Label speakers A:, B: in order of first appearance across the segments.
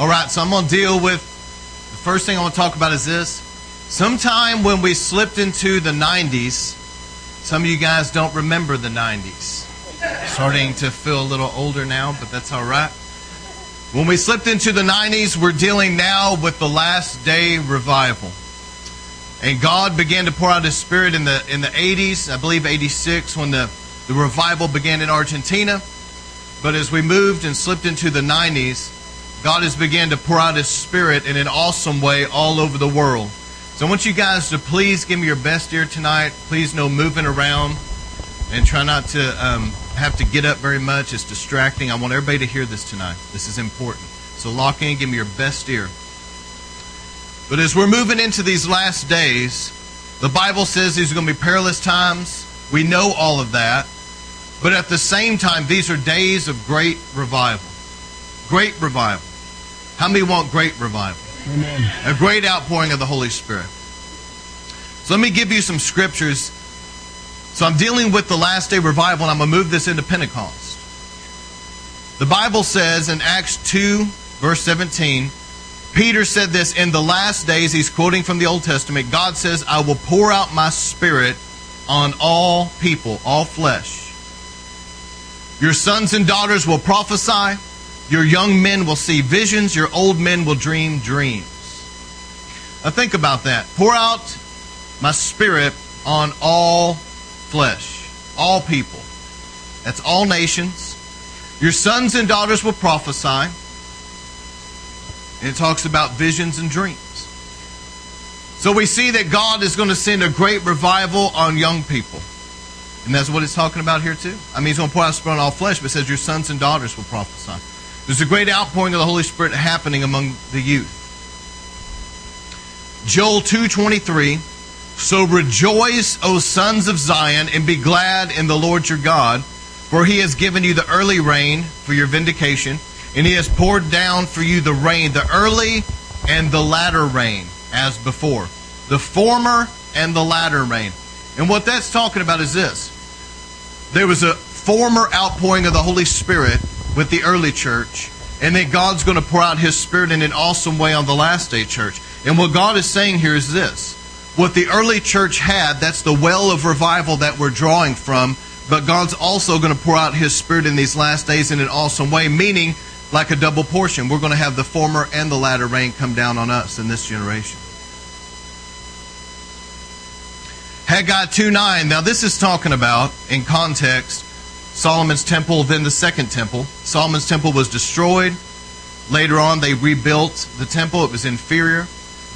A: All right, so I'm going to deal with the first thing I want to talk about is this. Sometime when we slipped into the 90s, some of you guys don't remember the 90s. Starting to feel a little older now, but that's all right. When we slipped into the 90s, we're dealing now with the last day revival. And God began to pour out His Spirit in the in the 80s, I believe 86, when the, the revival began in Argentina. But as we moved and slipped into the 90s, God has began to pour out His Spirit in an awesome way all over the world. So I want you guys to please give me your best ear tonight. Please no moving around and try not to um, have to get up very much. It's distracting. I want everybody to hear this tonight. This is important. So lock in, give me your best ear. But as we're moving into these last days, the Bible says these are going to be perilous times. We know all of that. But at the same time, these are days of great revival. Great revival. How many want great revival? Amen. A great outpouring of the Holy Spirit. So let me give you some scriptures. So I'm dealing with the last day revival, and I'm going to move this into Pentecost. The Bible says in Acts 2, verse 17, Peter said this in the last days, he's quoting from the Old Testament. God says, I will pour out my spirit on all people, all flesh. Your sons and daughters will prophesy. Your young men will see visions. Your old men will dream dreams. Now think about that. Pour out my spirit on all flesh, all people. That's all nations. Your sons and daughters will prophesy. And it talks about visions and dreams. So we see that God is going to send a great revival on young people. And that's what it's talking about here too. I mean, he's going to pour out spirit on all flesh, but it says your sons and daughters will prophesy. There's a great outpouring of the Holy Spirit happening among the youth. Joel 2:23 So rejoice, O sons of Zion, and be glad in the Lord your God, for he has given you the early rain for your vindication and he has poured down for you the rain, the early and the latter rain, as before. The former and the latter rain. And what that's talking about is this there was a former outpouring of the Holy Spirit with the early church, and then God's going to pour out his Spirit in an awesome way on the last day church. And what God is saying here is this what the early church had, that's the well of revival that we're drawing from. But God's also going to pour out His Spirit in these last days in an awesome way, meaning like a double portion. We're going to have the former and the latter rain come down on us in this generation. Haggai 2 9. Now, this is talking about, in context, Solomon's temple, then the second temple. Solomon's temple was destroyed. Later on, they rebuilt the temple. It was inferior.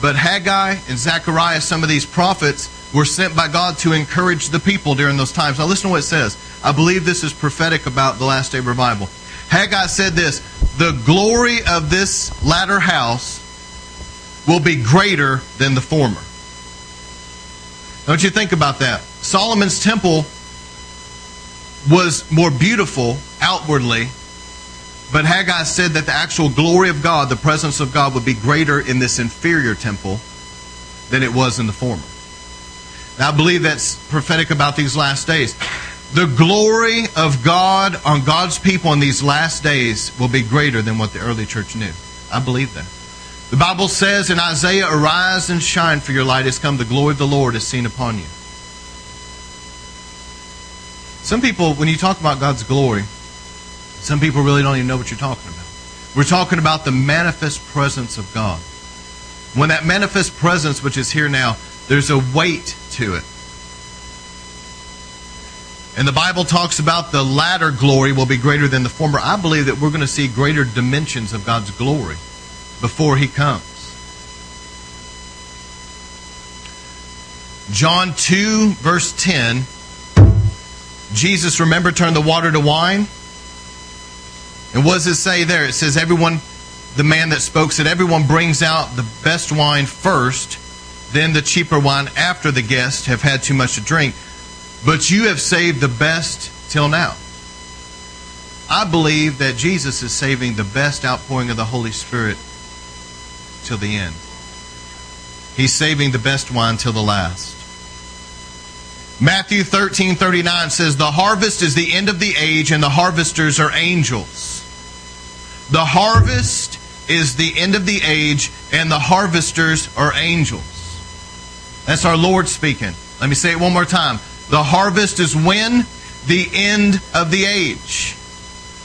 A: But Haggai and Zechariah, some of these prophets, were sent by God to encourage the people during those times. Now, listen to what it says. I believe this is prophetic about the last day revival. Haggai said this the glory of this latter house will be greater than the former. Don't you think about that? Solomon's temple was more beautiful outwardly, but Haggai said that the actual glory of God, the presence of God, would be greater in this inferior temple than it was in the former. Now, I believe that's prophetic about these last days. The glory of God on God's people in these last days will be greater than what the early church knew. I believe that. The Bible says in Isaiah, Arise and shine, for your light has come. The glory of the Lord is seen upon you. Some people, when you talk about God's glory, some people really don't even know what you're talking about. We're talking about the manifest presence of God. When that manifest presence, which is here now, there's a weight to it. And the Bible talks about the latter glory will be greater than the former. I believe that we're going to see greater dimensions of God's glory before He comes. John 2, verse 10. Jesus, remember, turned the water to wine. And what does it say there? It says, everyone, the man that spoke said, everyone brings out the best wine first, then the cheaper wine after the guests have had too much to drink but you have saved the best till now. I believe that Jesus is saving the best outpouring of the Holy Spirit till the end. He's saving the best wine till the last. Matthew 13 39 says, The harvest is the end of the age, and the harvesters are angels. The harvest is the end of the age, and the harvesters are angels. That's our Lord speaking. Let me say it one more time. The harvest is when? The end of the age.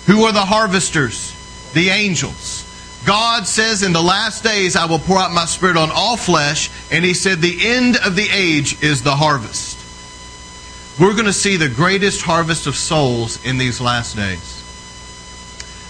A: Who are the harvesters? The angels. God says, In the last days I will pour out my spirit on all flesh, and He said, The end of the age is the harvest. We're going to see the greatest harvest of souls in these last days.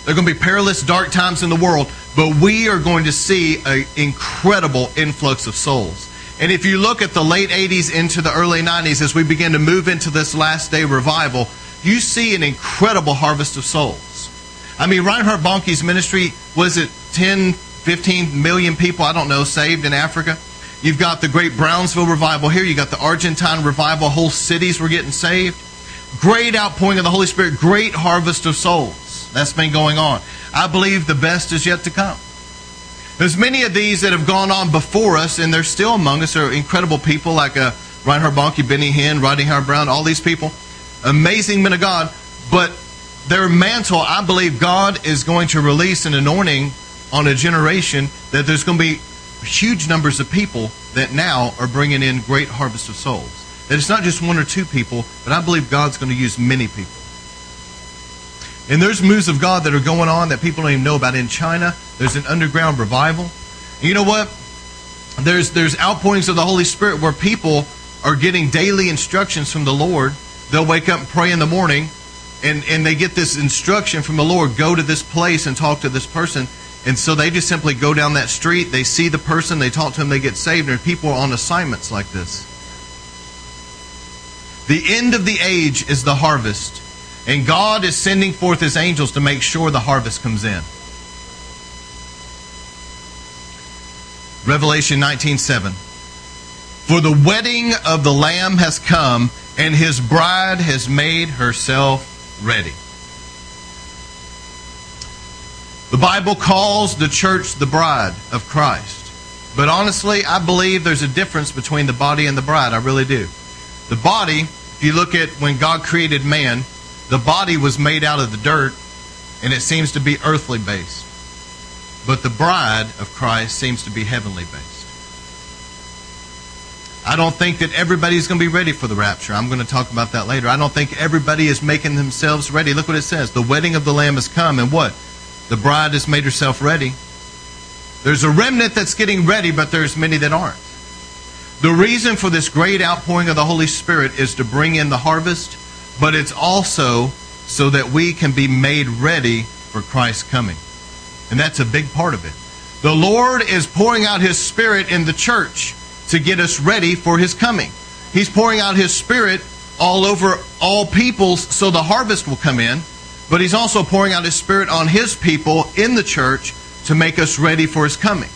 A: There are going to be perilous, dark times in the world, but we are going to see an incredible influx of souls. And if you look at the late 80s into the early 90s, as we begin to move into this last day revival, you see an incredible harvest of souls. I mean, Reinhard Bonnke's ministry, was it 10, 15 million people, I don't know, saved in Africa? You've got the great Brownsville revival here. You've got the Argentine revival. Whole cities were getting saved. Great outpouring of the Holy Spirit. Great harvest of souls. That's been going on. I believe the best is yet to come. There's many of these that have gone on before us, and they're still among us. They're incredible people like uh, Reinhard Bonnke, Benny Hinn, Rodney Howard-Browne, all these people. Amazing men of God. But their mantle, I believe God is going to release an anointing on a generation that there's going to be huge numbers of people that now are bringing in great harvest of souls. That it's not just one or two people, but I believe God's going to use many people. And there's moves of God that are going on that people don't even know about in China. There's an underground revival. And you know what? There's there's outpourings of the Holy Spirit where people are getting daily instructions from the Lord. They'll wake up and pray in the morning, and, and they get this instruction from the Lord go to this place and talk to this person. And so they just simply go down that street, they see the person, they talk to them, they get saved, and people are on assignments like this. The end of the age is the harvest, and God is sending forth his angels to make sure the harvest comes in. Revelation 19:7 For the wedding of the lamb has come and his bride has made herself ready. The Bible calls the church the bride of Christ. But honestly, I believe there's a difference between the body and the bride. I really do. The body, if you look at when God created man, the body was made out of the dirt and it seems to be earthly based. But the bride of Christ seems to be heavenly based. I don't think that everybody's going to be ready for the rapture. I'm going to talk about that later. I don't think everybody is making themselves ready. Look what it says. The wedding of the Lamb has come, and what? The bride has made herself ready. There's a remnant that's getting ready, but there's many that aren't. The reason for this great outpouring of the Holy Spirit is to bring in the harvest, but it's also so that we can be made ready for Christ's coming. And that's a big part of it. The Lord is pouring out His Spirit in the church to get us ready for His coming. He's pouring out His Spirit all over all peoples so the harvest will come in but he's also pouring out his spirit on his people in the church to make us ready for his coming.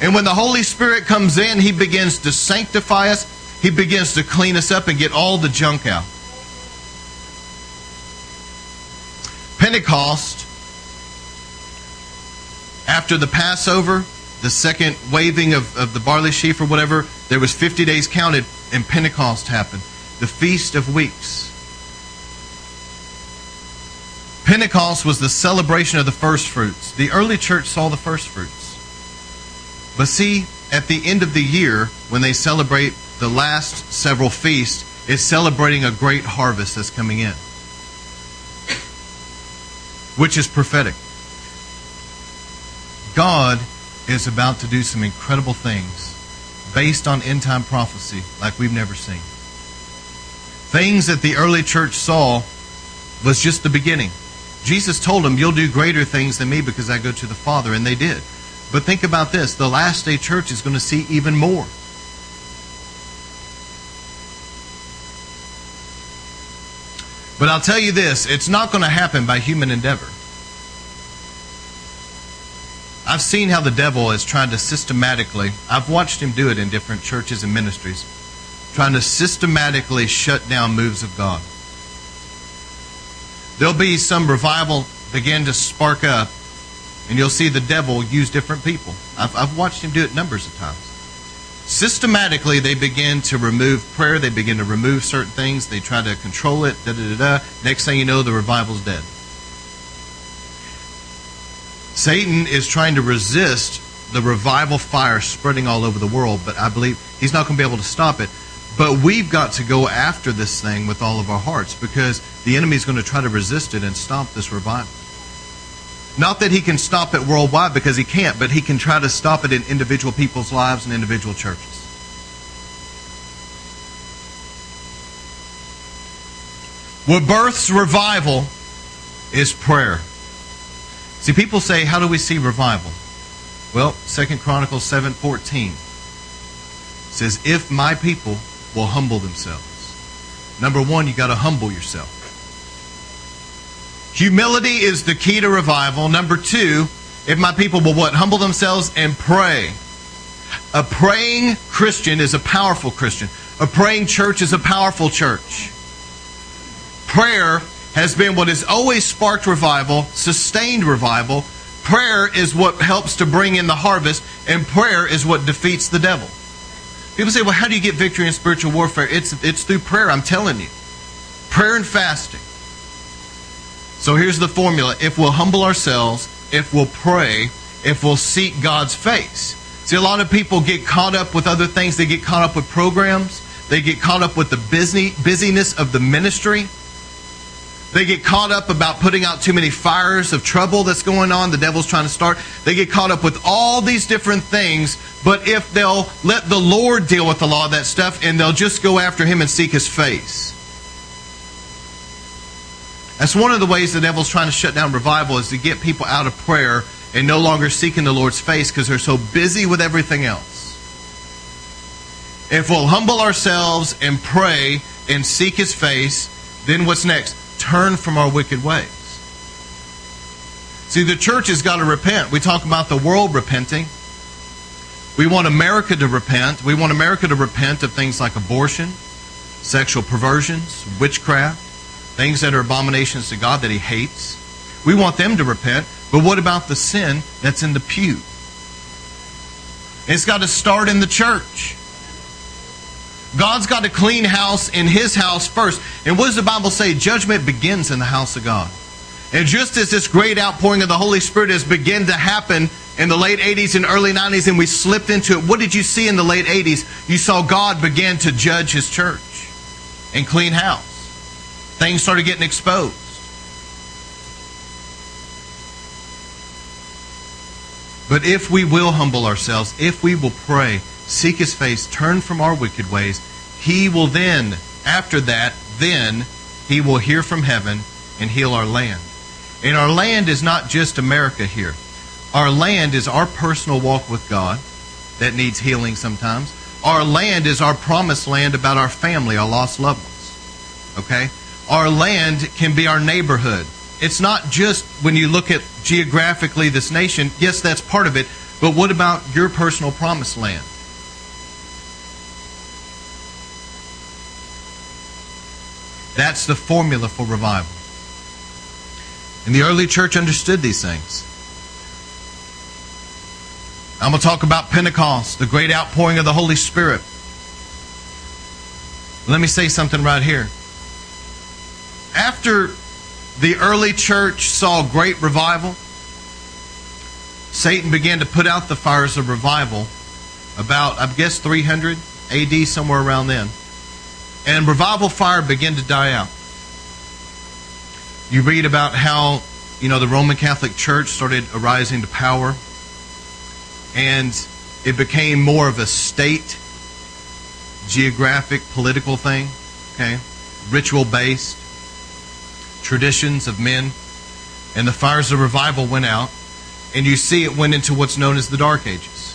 A: And when the Holy Spirit comes in, he begins to sanctify us, he begins to clean us up and get all the junk out. Pentecost, after the Passover, the second waving of, of the barley sheaf or whatever, there was 50 days counted, and Pentecost happened. The Feast of Weeks. Pentecost was the celebration of the first fruits. The early church saw the first fruits. But see, at the end of the year, when they celebrate the last several feasts, it's celebrating a great harvest that's coming in, which is prophetic. God is about to do some incredible things based on end time prophecy like we've never seen. Things that the early church saw was just the beginning. Jesus told them, You'll do greater things than me because I go to the Father, and they did. But think about this the last day church is going to see even more. But I'll tell you this it's not going to happen by human endeavor. I've seen how the devil has tried to systematically, I've watched him do it in different churches and ministries, trying to systematically shut down moves of God there'll be some revival begin to spark up, and you'll see the devil use different people. I've, I've watched him do it numbers of times. Systematically, they begin to remove prayer. They begin to remove certain things. They try to control it. Da da da da. Next thing you know, the revival's dead. Satan is trying to resist the revival fire spreading all over the world, but I believe he's not going to be able to stop it. But we've got to go after this thing with all of our hearts because the enemy is going to try to resist it and stop this revival. Not that he can stop it worldwide because he can't, but he can try to stop it in individual people's lives and individual churches. What births revival is prayer. See, people say, how do we see revival? Well, Second Chronicles 7.14 says, if my people will humble themselves. Number one, you got to humble yourself. Humility is the key to revival. Number two, if my people will what? Humble themselves and pray. A praying Christian is a powerful Christian. A praying church is a powerful church. Prayer has been what has always sparked revival, sustained revival. Prayer is what helps to bring in the harvest, and prayer is what defeats the devil. People say, well, how do you get victory in spiritual warfare? It's, it's through prayer, I'm telling you. Prayer and fasting. So here's the formula. If we'll humble ourselves, if we'll pray, if we'll seek God's face. See, a lot of people get caught up with other things. They get caught up with programs. They get caught up with the busy, busyness of the ministry. They get caught up about putting out too many fires of trouble that's going on. The devil's trying to start. They get caught up with all these different things. But if they'll let the Lord deal with a lot of that stuff and they'll just go after him and seek his face. That's one of the ways the devil's trying to shut down revival is to get people out of prayer and no longer seeking the Lord's face because they're so busy with everything else. If we'll humble ourselves and pray and seek his face, then what's next? Turn from our wicked ways. See, the church has got to repent. We talk about the world repenting. We want America to repent. We want America to repent of things like abortion, sexual perversions, witchcraft, things that are abominations to God that He hates. We want them to repent. But what about the sin that's in the pew? It's got to start in the church. God's got to clean house in his house first. And what does the Bible say? Judgment begins in the house of God. And just as this great outpouring of the Holy Spirit has begun to happen in the late 80s and early 90s, and we slipped into it, what did you see in the late 80s? You saw God begin to judge his church and clean house. Things started getting exposed. But if we will humble ourselves, if we will pray, seek his face, turn from our wicked ways, he will then, after that, then he will hear from heaven and heal our land. And our land is not just America here. Our land is our personal walk with God that needs healing sometimes. Our land is our promised land about our family, our lost loved ones. Okay? Our land can be our neighborhood. It's not just when you look at geographically this nation, yes, that's part of it, but what about your personal promised land? That's the formula for revival. And the early church understood these things. I'm going to talk about Pentecost, the great outpouring of the Holy Spirit. Let me say something right here. After the early church saw great revival, Satan began to put out the fires of revival about, I guess, 300 AD, somewhere around then and revival fire began to die out. You read about how, you know, the Roman Catholic Church started arising to power, and it became more of a state, geographic, political thing, okay? Ritual based, traditions of men, and the fires of revival went out, and you see it went into what's known as the Dark Ages.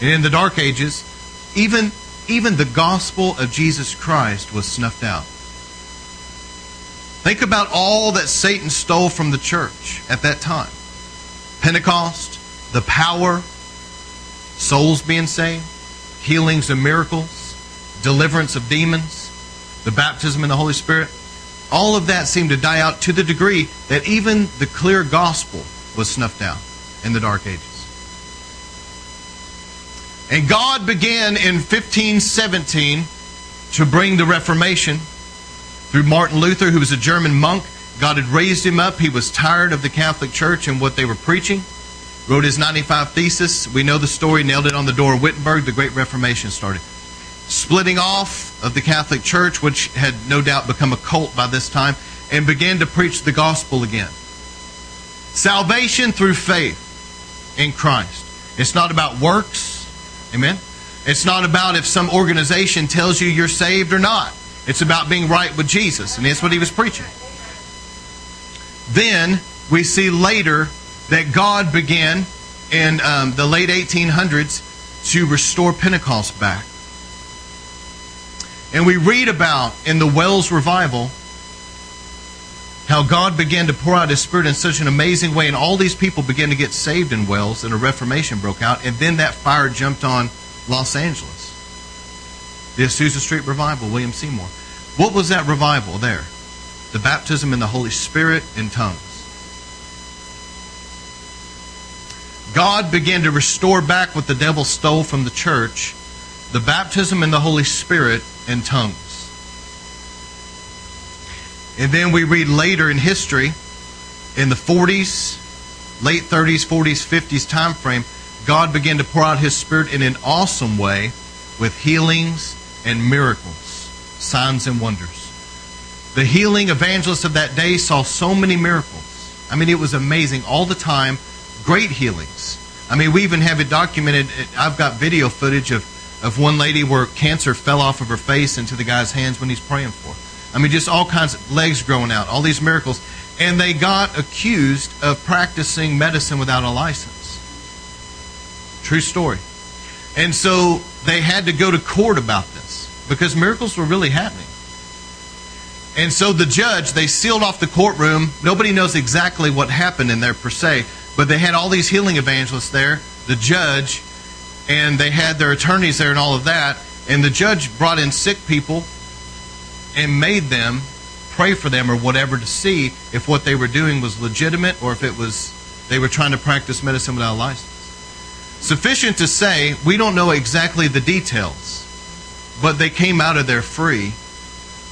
A: And in the Dark Ages, even even the gospel of Jesus Christ was snuffed out. Think about all that Satan stole from the church at that time Pentecost, the power, souls being saved, healings and miracles, deliverance of demons, the baptism in the Holy Spirit. All of that seemed to die out to the degree that even the clear gospel was snuffed out in the Dark Ages. And God began in 1517 to bring the Reformation through Martin Luther, who was a German monk. God had raised him up. He was tired of the Catholic Church and what they were preaching. wrote his 95 Thesis. We know the story, nailed it on the door of Wittenberg. The Great Reformation started. Splitting off of the Catholic Church, which had no doubt become a cult by this time, and began to preach the gospel again. Salvation through faith in Christ. It's not about works. Amen. It's not about if some organization tells you you're saved or not. It's about being right with Jesus. And that's what he was preaching. Then we see later that God began in um, the late 1800s to restore Pentecost back. And we read about in the Wells revival how God began to pour out His Spirit in such an amazing way, and all these people began to get saved in Wales, and a Reformation broke out, and then that fire jumped on Los Angeles. The Azusa Street Revival, William Seymour. What was that revival there? The baptism in the Holy Spirit in tongues. God began to restore back what the devil stole from the church the baptism in the Holy Spirit in tongues. And then we read later in history, in the 40s, late 30s, 40s, 50s time frame, God began to pour out His Spirit in an awesome way with healings and miracles, signs and wonders. The healing evangelists of that day saw so many miracles. I mean, it was amazing all the time. Great healings. I mean, we even have it documented. I've got video footage of, of one lady where cancer fell off of her face into the guy's hands when he's praying for her. I mean, just all kinds of legs growing out, all these miracles. And they got accused of practicing medicine without a license. True story. And so they had to go to court about this because miracles were really happening. And so the judge, they sealed off the courtroom. Nobody knows exactly what happened in there per se, but they had all these healing evangelists there, the judge, and they had their attorneys there and all of that. And the judge brought in sick people and made them pray for them or whatever to see if what they were doing was legitimate or if it was they were trying to practice medicine without a license. Sufficient to say, we don't know exactly the details, but they came out of there free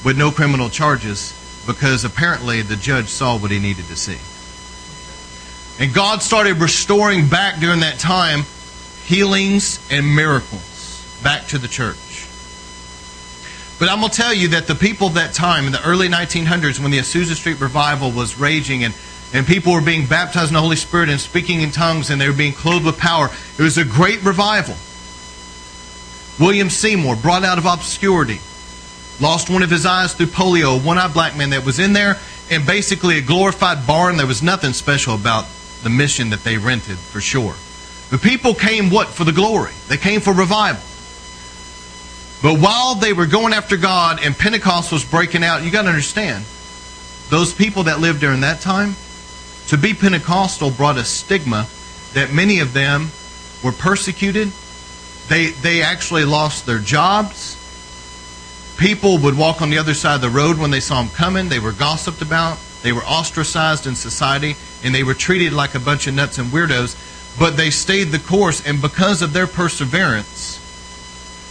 A: with no criminal charges because apparently the judge saw what he needed to see. And God started restoring back during that time healings and miracles back to the church. But I'm going to tell you that the people of that time, in the early 1900s, when the Azusa Street revival was raging and, and people were being baptized in the Holy Spirit and speaking in tongues and they were being clothed with power, it was a great revival. William Seymour, brought out of obscurity, lost one of his eyes through polio, a one eyed black man that was in there and basically a glorified barn. There was nothing special about the mission that they rented, for sure. The people came what? For the glory. They came for revival. But while they were going after God and Pentecost was breaking out, you got to understand, those people that lived during that time, to be Pentecostal brought a stigma that many of them were persecuted. They, they actually lost their jobs. People would walk on the other side of the road when they saw them coming. They were gossiped about. They were ostracized in society. And they were treated like a bunch of nuts and weirdos. But they stayed the course. And because of their perseverance,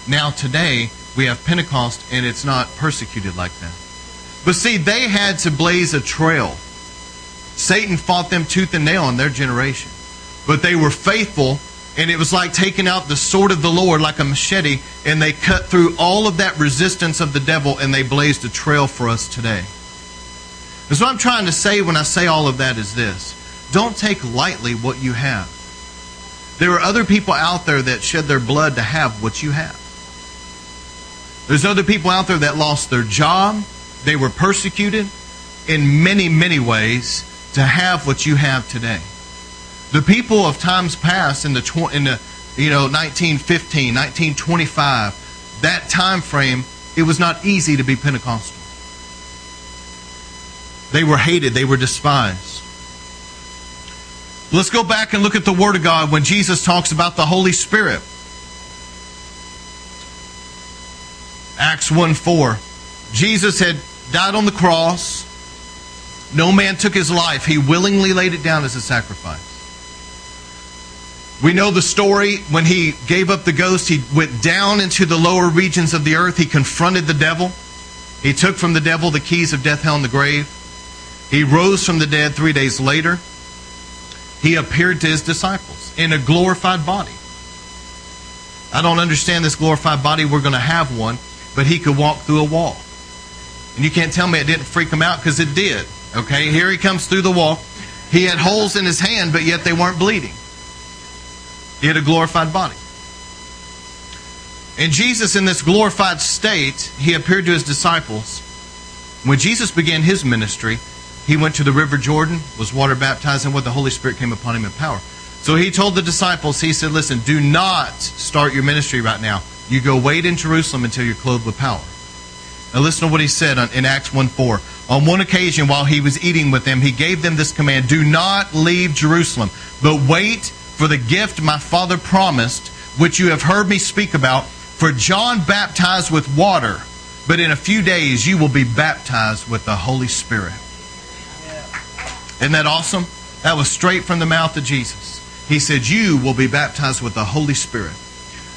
A: now, today, we have Pentecost and it's not persecuted like that. But see, they had to blaze a trail. Satan fought them tooth and nail in their generation. But they were faithful, and it was like taking out the sword of the Lord like a machete, and they cut through all of that resistance of the devil and they blazed a trail for us today. And so, what I'm trying to say when I say all of that is this don't take lightly what you have. There are other people out there that shed their blood to have what you have. There's other people out there that lost their job. They were persecuted in many, many ways to have what you have today. The people of times past in the, tw- in the you know 1915, 1925, that time frame, it was not easy to be Pentecostal. They were hated, they were despised. Let's go back and look at the Word of God when Jesus talks about the Holy Spirit. Acts 1 4. Jesus had died on the cross. No man took his life. He willingly laid it down as a sacrifice. We know the story when he gave up the ghost, he went down into the lower regions of the earth. He confronted the devil. He took from the devil the keys of death, hell, and the grave. He rose from the dead three days later. He appeared to his disciples in a glorified body. I don't understand this glorified body. We're going to have one, but he could walk through a wall. And you can't tell me it didn't freak him out because it did. Okay, here he comes through the wall. He had holes in his hand, but yet they weren't bleeding. He had a glorified body. And Jesus, in this glorified state, he appeared to his disciples. When Jesus began his ministry, he went to the river Jordan, was water baptized, and what the Holy Spirit came upon him in power. So he told the disciples, he said, Listen, do not start your ministry right now. You go wait in Jerusalem until you're clothed with power. Now listen to what he said in Acts 1 4. On one occasion, while he was eating with them, he gave them this command Do not leave Jerusalem, but wait for the gift my Father promised, which you have heard me speak about. For John baptized with water, but in a few days you will be baptized with the Holy Spirit. Isn't that awesome? That was straight from the mouth of Jesus. He said, You will be baptized with the Holy Spirit.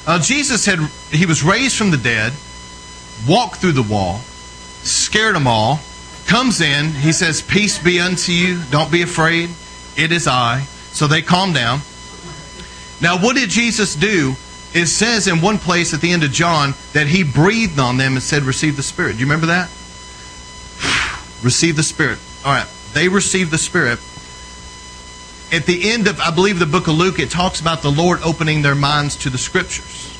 A: Uh, Jesus had, he was raised from the dead walked through the wall, scared them all, comes in, he says, Peace be unto you, don't be afraid, it is I. So they calm down. Now, what did Jesus do? It says in one place at the end of John that he breathed on them and said, Receive the Spirit. Do you remember that? Receive the Spirit. All right, they received the Spirit. At the end of, I believe, the book of Luke, it talks about the Lord opening their minds to the Scriptures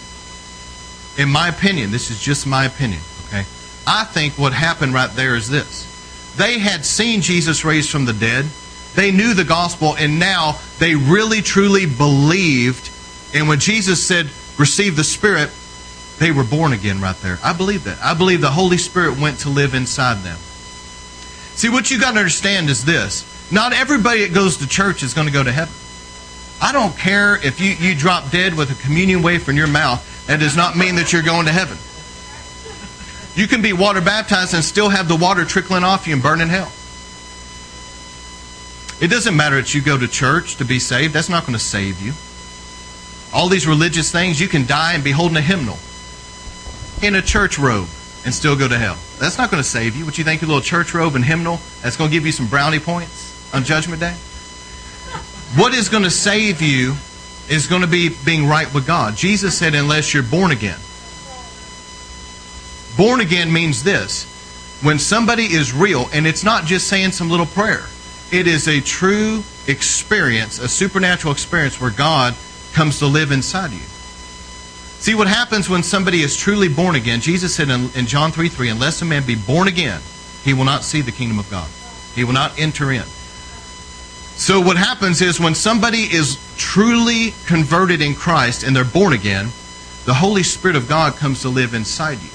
A: in my opinion, this is just my opinion, okay? I think what happened right there is this. They had seen Jesus raised from the dead. They knew the gospel, and now they really truly believed. And when Jesus said, receive the Spirit, they were born again right there. I believe that. I believe the Holy Spirit went to live inside them. See, what you got to understand is this not everybody that goes to church is going to go to heaven. I don't care if you, you drop dead with a communion wafer in your mouth that does not mean that you're going to heaven. You can be water baptized and still have the water trickling off you and burn in hell. It doesn't matter that you go to church to be saved. That's not going to save you. All these religious things, you can die and be holding a hymnal in a church robe and still go to hell. That's not going to save you. What you think, your little church robe and hymnal, that's going to give you some brownie points on Judgment Day? What is going to save you is going to be being right with God. Jesus said, unless you're born again. Born again means this when somebody is real, and it's not just saying some little prayer, it is a true experience, a supernatural experience where God comes to live inside you. See what happens when somebody is truly born again. Jesus said in, in John 3 3, unless a man be born again, he will not see the kingdom of God. He will not enter in. So, what happens is when somebody is truly converted in Christ and they're born again, the Holy Spirit of God comes to live inside you.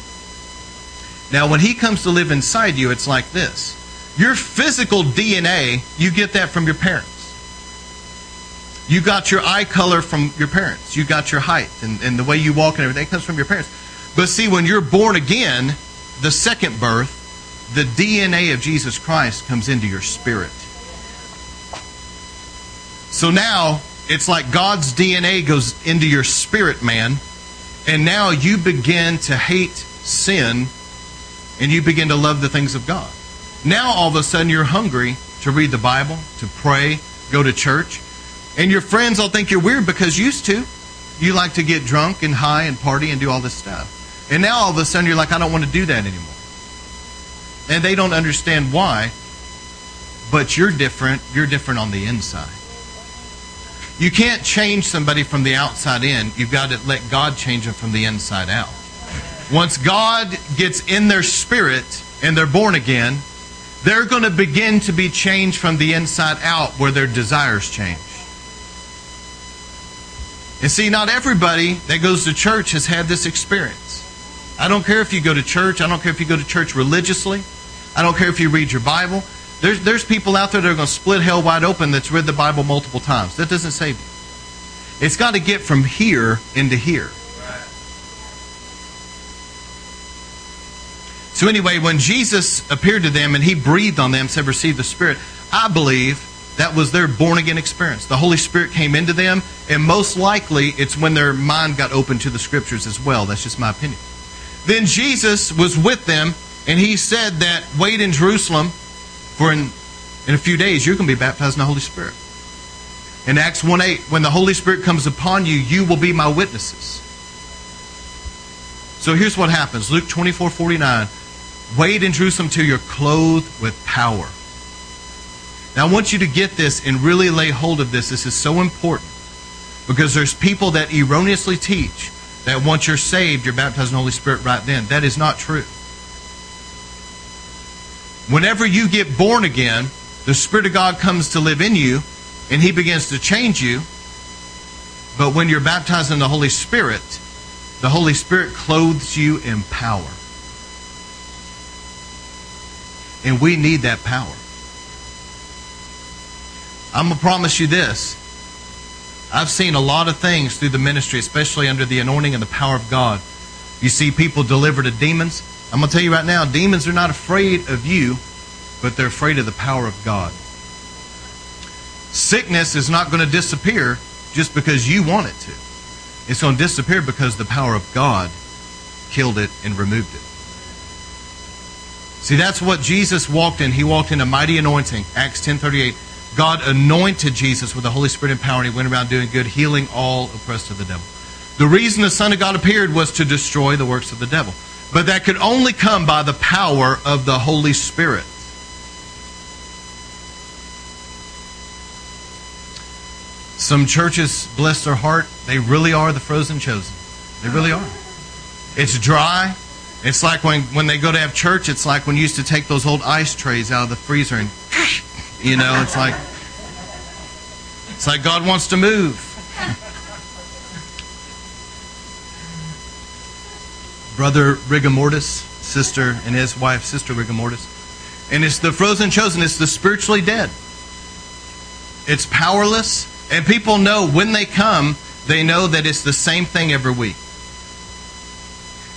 A: Now, when He comes to live inside you, it's like this your physical DNA, you get that from your parents. You got your eye color from your parents. You got your height and, and the way you walk and everything comes from your parents. But see, when you're born again, the second birth, the DNA of Jesus Christ comes into your spirit. So now it's like God's DNA goes into your spirit, man, and now you begin to hate sin and you begin to love the things of God. Now all of a sudden you're hungry to read the Bible, to pray, go to church, and your friends will think you're weird because used to. You like to get drunk and high and party and do all this stuff. And now all of a sudden you're like, I don't want to do that anymore. And they don't understand why, but you're different. You're different on the inside. You can't change somebody from the outside in. You've got to let God change them from the inside out. Once God gets in their spirit and they're born again, they're going to begin to be changed from the inside out where their desires change. And see, not everybody that goes to church has had this experience. I don't care if you go to church, I don't care if you go to church religiously, I don't care if you read your Bible. There's, there's people out there that are going to split hell wide open that's read the Bible multiple times. That doesn't save you. It's got to get from here into here. So, anyway, when Jesus appeared to them and he breathed on them, said, Receive the Spirit, I believe that was their born again experience. The Holy Spirit came into them, and most likely it's when their mind got open to the Scriptures as well. That's just my opinion. Then Jesus was with them, and he said that, Wait in Jerusalem for in, in a few days, you're going to be baptized in the Holy Spirit. In Acts 1 8, when the Holy Spirit comes upon you, you will be my witnesses. So here's what happens Luke 24 49. Wait in Jerusalem till you're clothed with power. Now, I want you to get this and really lay hold of this. This is so important because there's people that erroneously teach that once you're saved, you're baptized in the Holy Spirit right then. That is not true. Whenever you get born again, the Spirit of God comes to live in you and He begins to change you. But when you're baptized in the Holy Spirit, the Holy Spirit clothes you in power. And we need that power. I'm going to promise you this. I've seen a lot of things through the ministry, especially under the anointing and the power of God. You see people deliver to demons. I'm going to tell you right now, demons are not afraid of you, but they're afraid of the power of God. Sickness is not going to disappear just because you want it to. It's going to disappear because the power of God killed it and removed it. See, that's what Jesus walked in. He walked in a mighty anointing. Acts 10:38. God anointed Jesus with the Holy Spirit and power, and he went around doing good, healing all oppressed of the devil. The reason the Son of God appeared was to destroy the works of the devil. But that could only come by the power of the Holy Spirit. Some churches, bless their heart, they really are the frozen chosen. They really are. It's dry. It's like when, when they go to have church, it's like when you used to take those old ice trays out of the freezer and, you know, it's like, it's like God wants to move. Brother Rigamortis, sister, and his wife, Sister Rigamortis. And it's the frozen chosen, it's the spiritually dead. It's powerless, and people know when they come, they know that it's the same thing every week.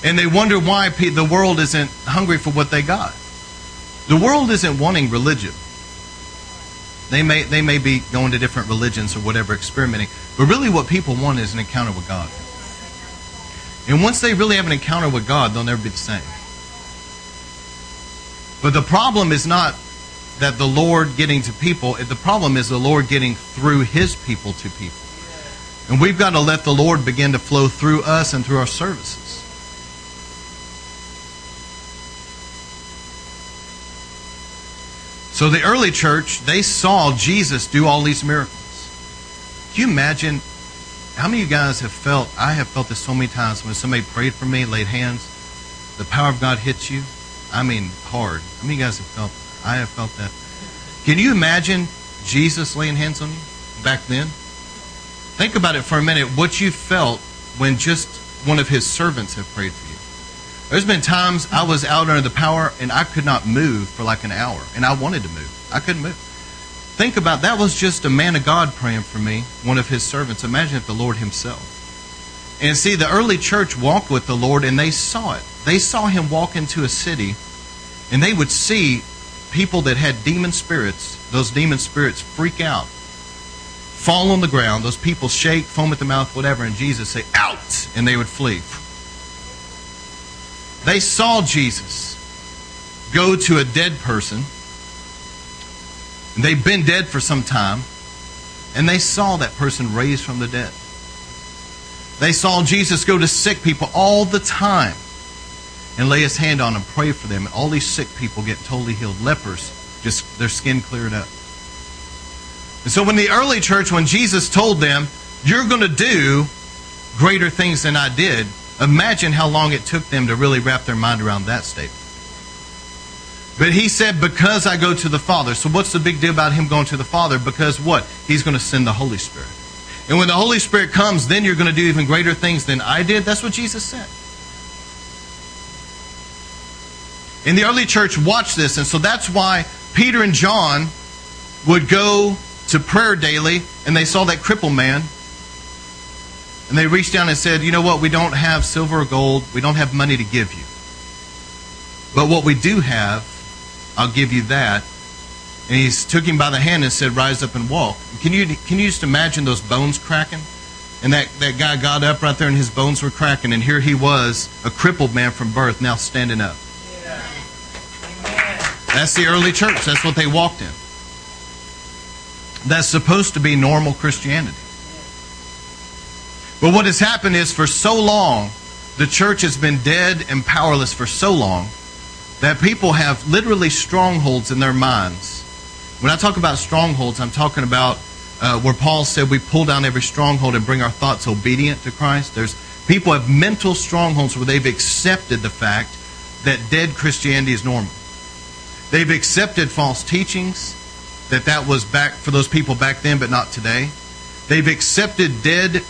A: And they wonder why the world isn't hungry for what they got. The world isn't wanting religion. They may, they may be going to different religions or whatever, experimenting. But really, what people want is an encounter with God. And once they really have an encounter with God, they'll never be the same. But the problem is not that the Lord getting to people, the problem is the Lord getting through his people to people. And we've got to let the Lord begin to flow through us and through our services. So the early church, they saw Jesus do all these miracles. Can you imagine how many of you guys have felt, I have felt this so many times when somebody prayed for me, laid hands, the power of God hits you? I mean, hard. How many of you guys have felt I have felt that. Can you imagine Jesus laying hands on you back then? Think about it for a minute, what you felt when just one of his servants have prayed for you. There's been times I was out under the power and I could not move for like an hour, and I wanted to move. I couldn't move. Think about that was just a man of God praying for me, one of his servants. Imagine if the Lord himself. And see, the early church walked with the Lord and they saw it. They saw him walk into a city and they would see people that had demon spirits, those demon spirits freak out, fall on the ground, those people shake, foam at the mouth, whatever, and Jesus say, out, and they would flee. They saw Jesus go to a dead person, and they've been dead for some time, and they saw that person raised from the dead. They saw Jesus go to sick people all the time and lay his hand on them, pray for them, and all these sick people get totally healed. Lepers, just their skin cleared up. And so when the early church, when Jesus told them, You're going to do greater things than I did, imagine how long it took them to really wrap their mind around that statement. But he said, Because I go to the Father. So what's the big deal about him going to the Father? Because what? He's going to send the Holy Spirit. And when the Holy Spirit comes, then you're going to do even greater things than I did. That's what Jesus said. In the early church watched this, and so that's why Peter and John would go to prayer daily, and they saw that crippled man, and they reached down and said, You know what? We don't have silver or gold, we don't have money to give you. But what we do have, I'll give you that. And he took him by the hand and said, Rise up and walk. Can you, can you just imagine those bones cracking? And that, that guy got up right there and his bones were cracking, and here he was, a crippled man from birth, now standing up. That's the early church. That's what they walked in. that's supposed to be normal Christianity. But what has happened is for so long, the church has been dead and powerless for so long that people have literally strongholds in their minds. When I talk about strongholds, I'm talking about uh, where Paul said we pull down every stronghold and bring our thoughts obedient to Christ. There's people have mental strongholds where they've accepted the fact that dead Christianity is normal. They've accepted false teachings that that was back for those people back then, but not today. They've accepted dead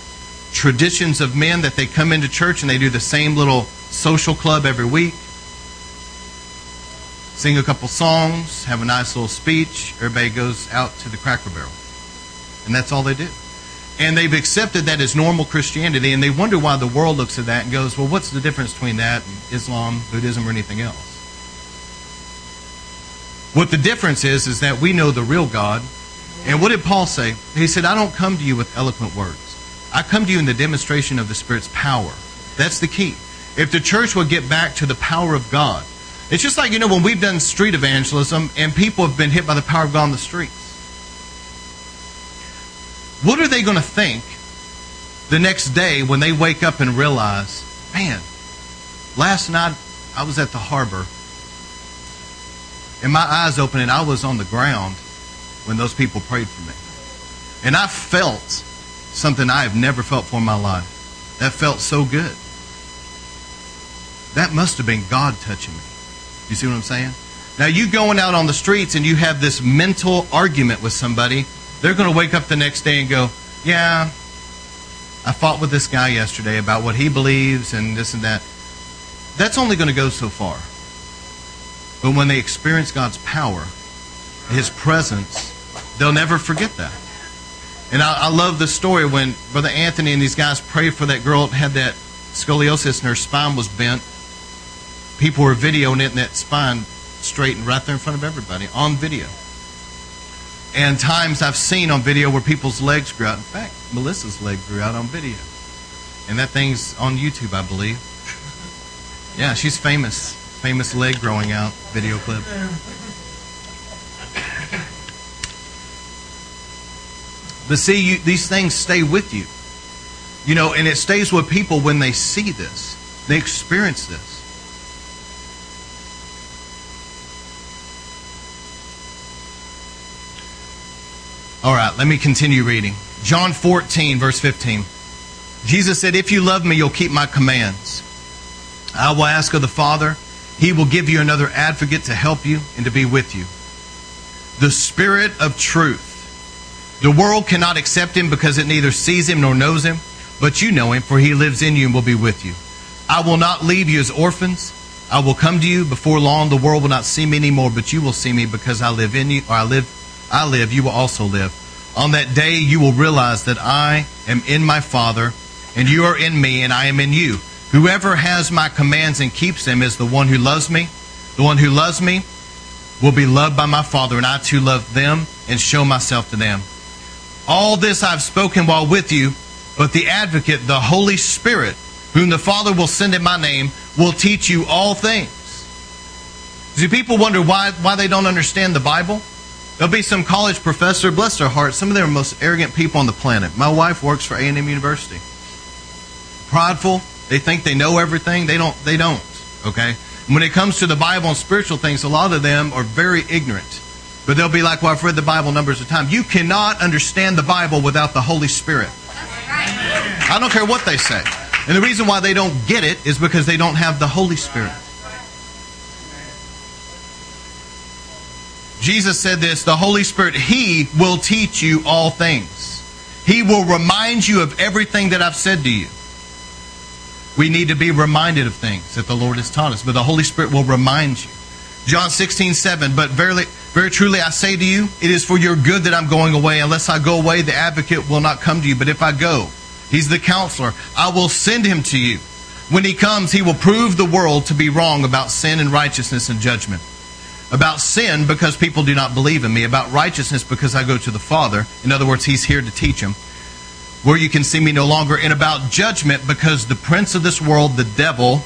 A: traditions of men that they come into church and they do the same little social club every week sing a couple songs, have a nice little speech. Everybody goes out to the cracker barrel. And that's all they do. And they've accepted that as normal Christianity, and they wonder why the world looks at that and goes, well, what's the difference between that and Islam, Buddhism, or anything else? What the difference is, is that we know the real God. And what did Paul say? He said, I don't come to you with eloquent words. I come to you in the demonstration of the Spirit's power. That's the key. If the church will get back to the power of God, it's just like, you know, when we've done street evangelism and people have been hit by the power of God on the streets. What are they going to think the next day when they wake up and realize, man, last night I was at the harbor and my eyes opened and I was on the ground when those people prayed for me. And I felt something I have never felt for in my life. That felt so good. That must have been God touching me. You see what I'm saying? Now, you going out on the streets and you have this mental argument with somebody, they're going to wake up the next day and go, Yeah, I fought with this guy yesterday about what he believes and this and that. That's only going to go so far. But when they experience God's power, His presence, they'll never forget that. And I, I love the story when Brother Anthony and these guys prayed for that girl that had that scoliosis and her spine was bent people were videoing it and that spine straightened right there in front of everybody on video. And times I've seen on video where people's legs grew out. In fact, Melissa's leg grew out on video. And that thing's on YouTube, I believe. Yeah, she's famous. Famous leg growing out video clip. But see, you, these things stay with you. You know, and it stays with people when they see this, they experience this. All right, let me continue reading. John 14, verse 15. Jesus said, If you love me, you'll keep my commands. I will ask of the Father. He will give you another advocate to help you and to be with you. The Spirit of truth. The world cannot accept him because it neither sees him nor knows him, but you know him, for he lives in you and will be with you. I will not leave you as orphans. I will come to you before long. The world will not see me anymore, but you will see me because I live in you, or I live I live, you will also live. On that day, you will realize that I am in my Father, and you are in me, and I am in you. Whoever has my commands and keeps them is the one who loves me. The one who loves me will be loved by my Father, and I too love them and show myself to them. All this I've spoken while with you, but the advocate, the Holy Spirit, whom the Father will send in my name, will teach you all things. Do people wonder why, why they don't understand the Bible? There'll be some college professor, bless their hearts, some of the most arrogant people on the planet. My wife works for A&M University. Prideful, they think they know everything. They don't. They don't. Okay. When it comes to the Bible and spiritual things, a lot of them are very ignorant. But they'll be like, "Well, I've read the Bible numbers of times." You cannot understand the Bible without the Holy Spirit. I don't care what they say. And the reason why they don't get it is because they don't have the Holy Spirit. Jesus said this the Holy Spirit, He will teach you all things. He will remind you of everything that I've said to you. We need to be reminded of things that the Lord has taught us, but the Holy Spirit will remind you. John 16, 7, but verily, very truly I say to you, it is for your good that I'm going away. Unless I go away, the advocate will not come to you. But if I go, he's the counselor, I will send him to you. When he comes, he will prove the world to be wrong about sin and righteousness and judgment about sin because people do not believe in me, about righteousness because I go to the Father. In other words, He's here to teach them. Where you can see me no longer, and about judgment because the prince of this world, the devil,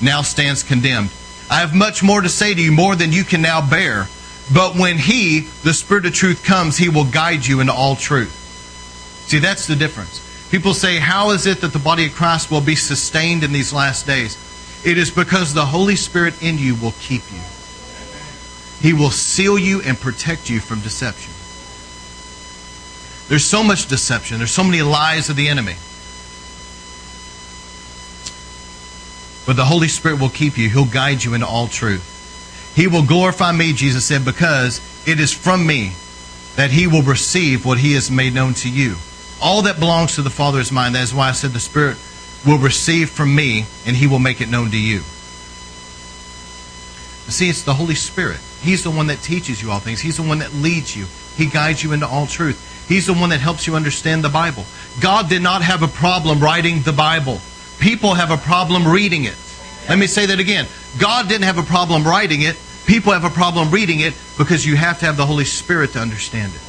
A: now stands condemned. I have much more to say to you, more than you can now bear. But when He, the Spirit of truth, comes, He will guide you into all truth. See, that's the difference. People say, How is it that the body of Christ will be sustained in these last days? It is because the Holy Spirit in you will keep you. He will seal you and protect you from deception. There's so much deception, there's so many lies of the enemy. But the Holy Spirit will keep you, He'll guide you into all truth. He will glorify me, Jesus said, because it is from me that He will receive what He has made known to you. All that belongs to the Father is mine. That is why I said the Spirit will receive from me and He will make it known to you. See, it's the Holy Spirit. He's the one that teaches you all things. He's the one that leads you. He guides you into all truth. He's the one that helps you understand the Bible. God did not have a problem writing the Bible. People have a problem reading it. Let me say that again. God didn't have a problem writing it. People have a problem reading it because you have to have the Holy Spirit to understand it.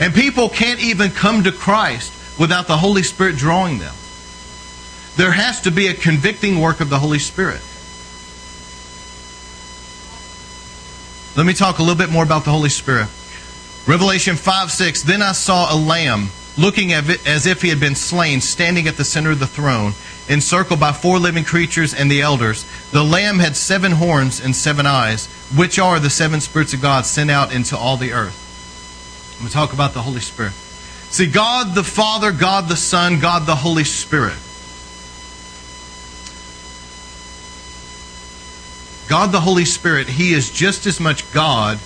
A: And people can't even come to Christ without the Holy Spirit drawing them. There has to be a convicting work of the Holy Spirit. Let me talk a little bit more about the Holy Spirit. Revelation 5 6. Then I saw a lamb looking as if he had been slain, standing at the center of the throne, encircled by four living creatures and the elders. The lamb had seven horns and seven eyes, which are the seven spirits of God sent out into all the earth. I'm going to talk about the Holy Spirit. See, God the Father, God the Son, God the Holy Spirit. God the Holy Spirit, He is just as much God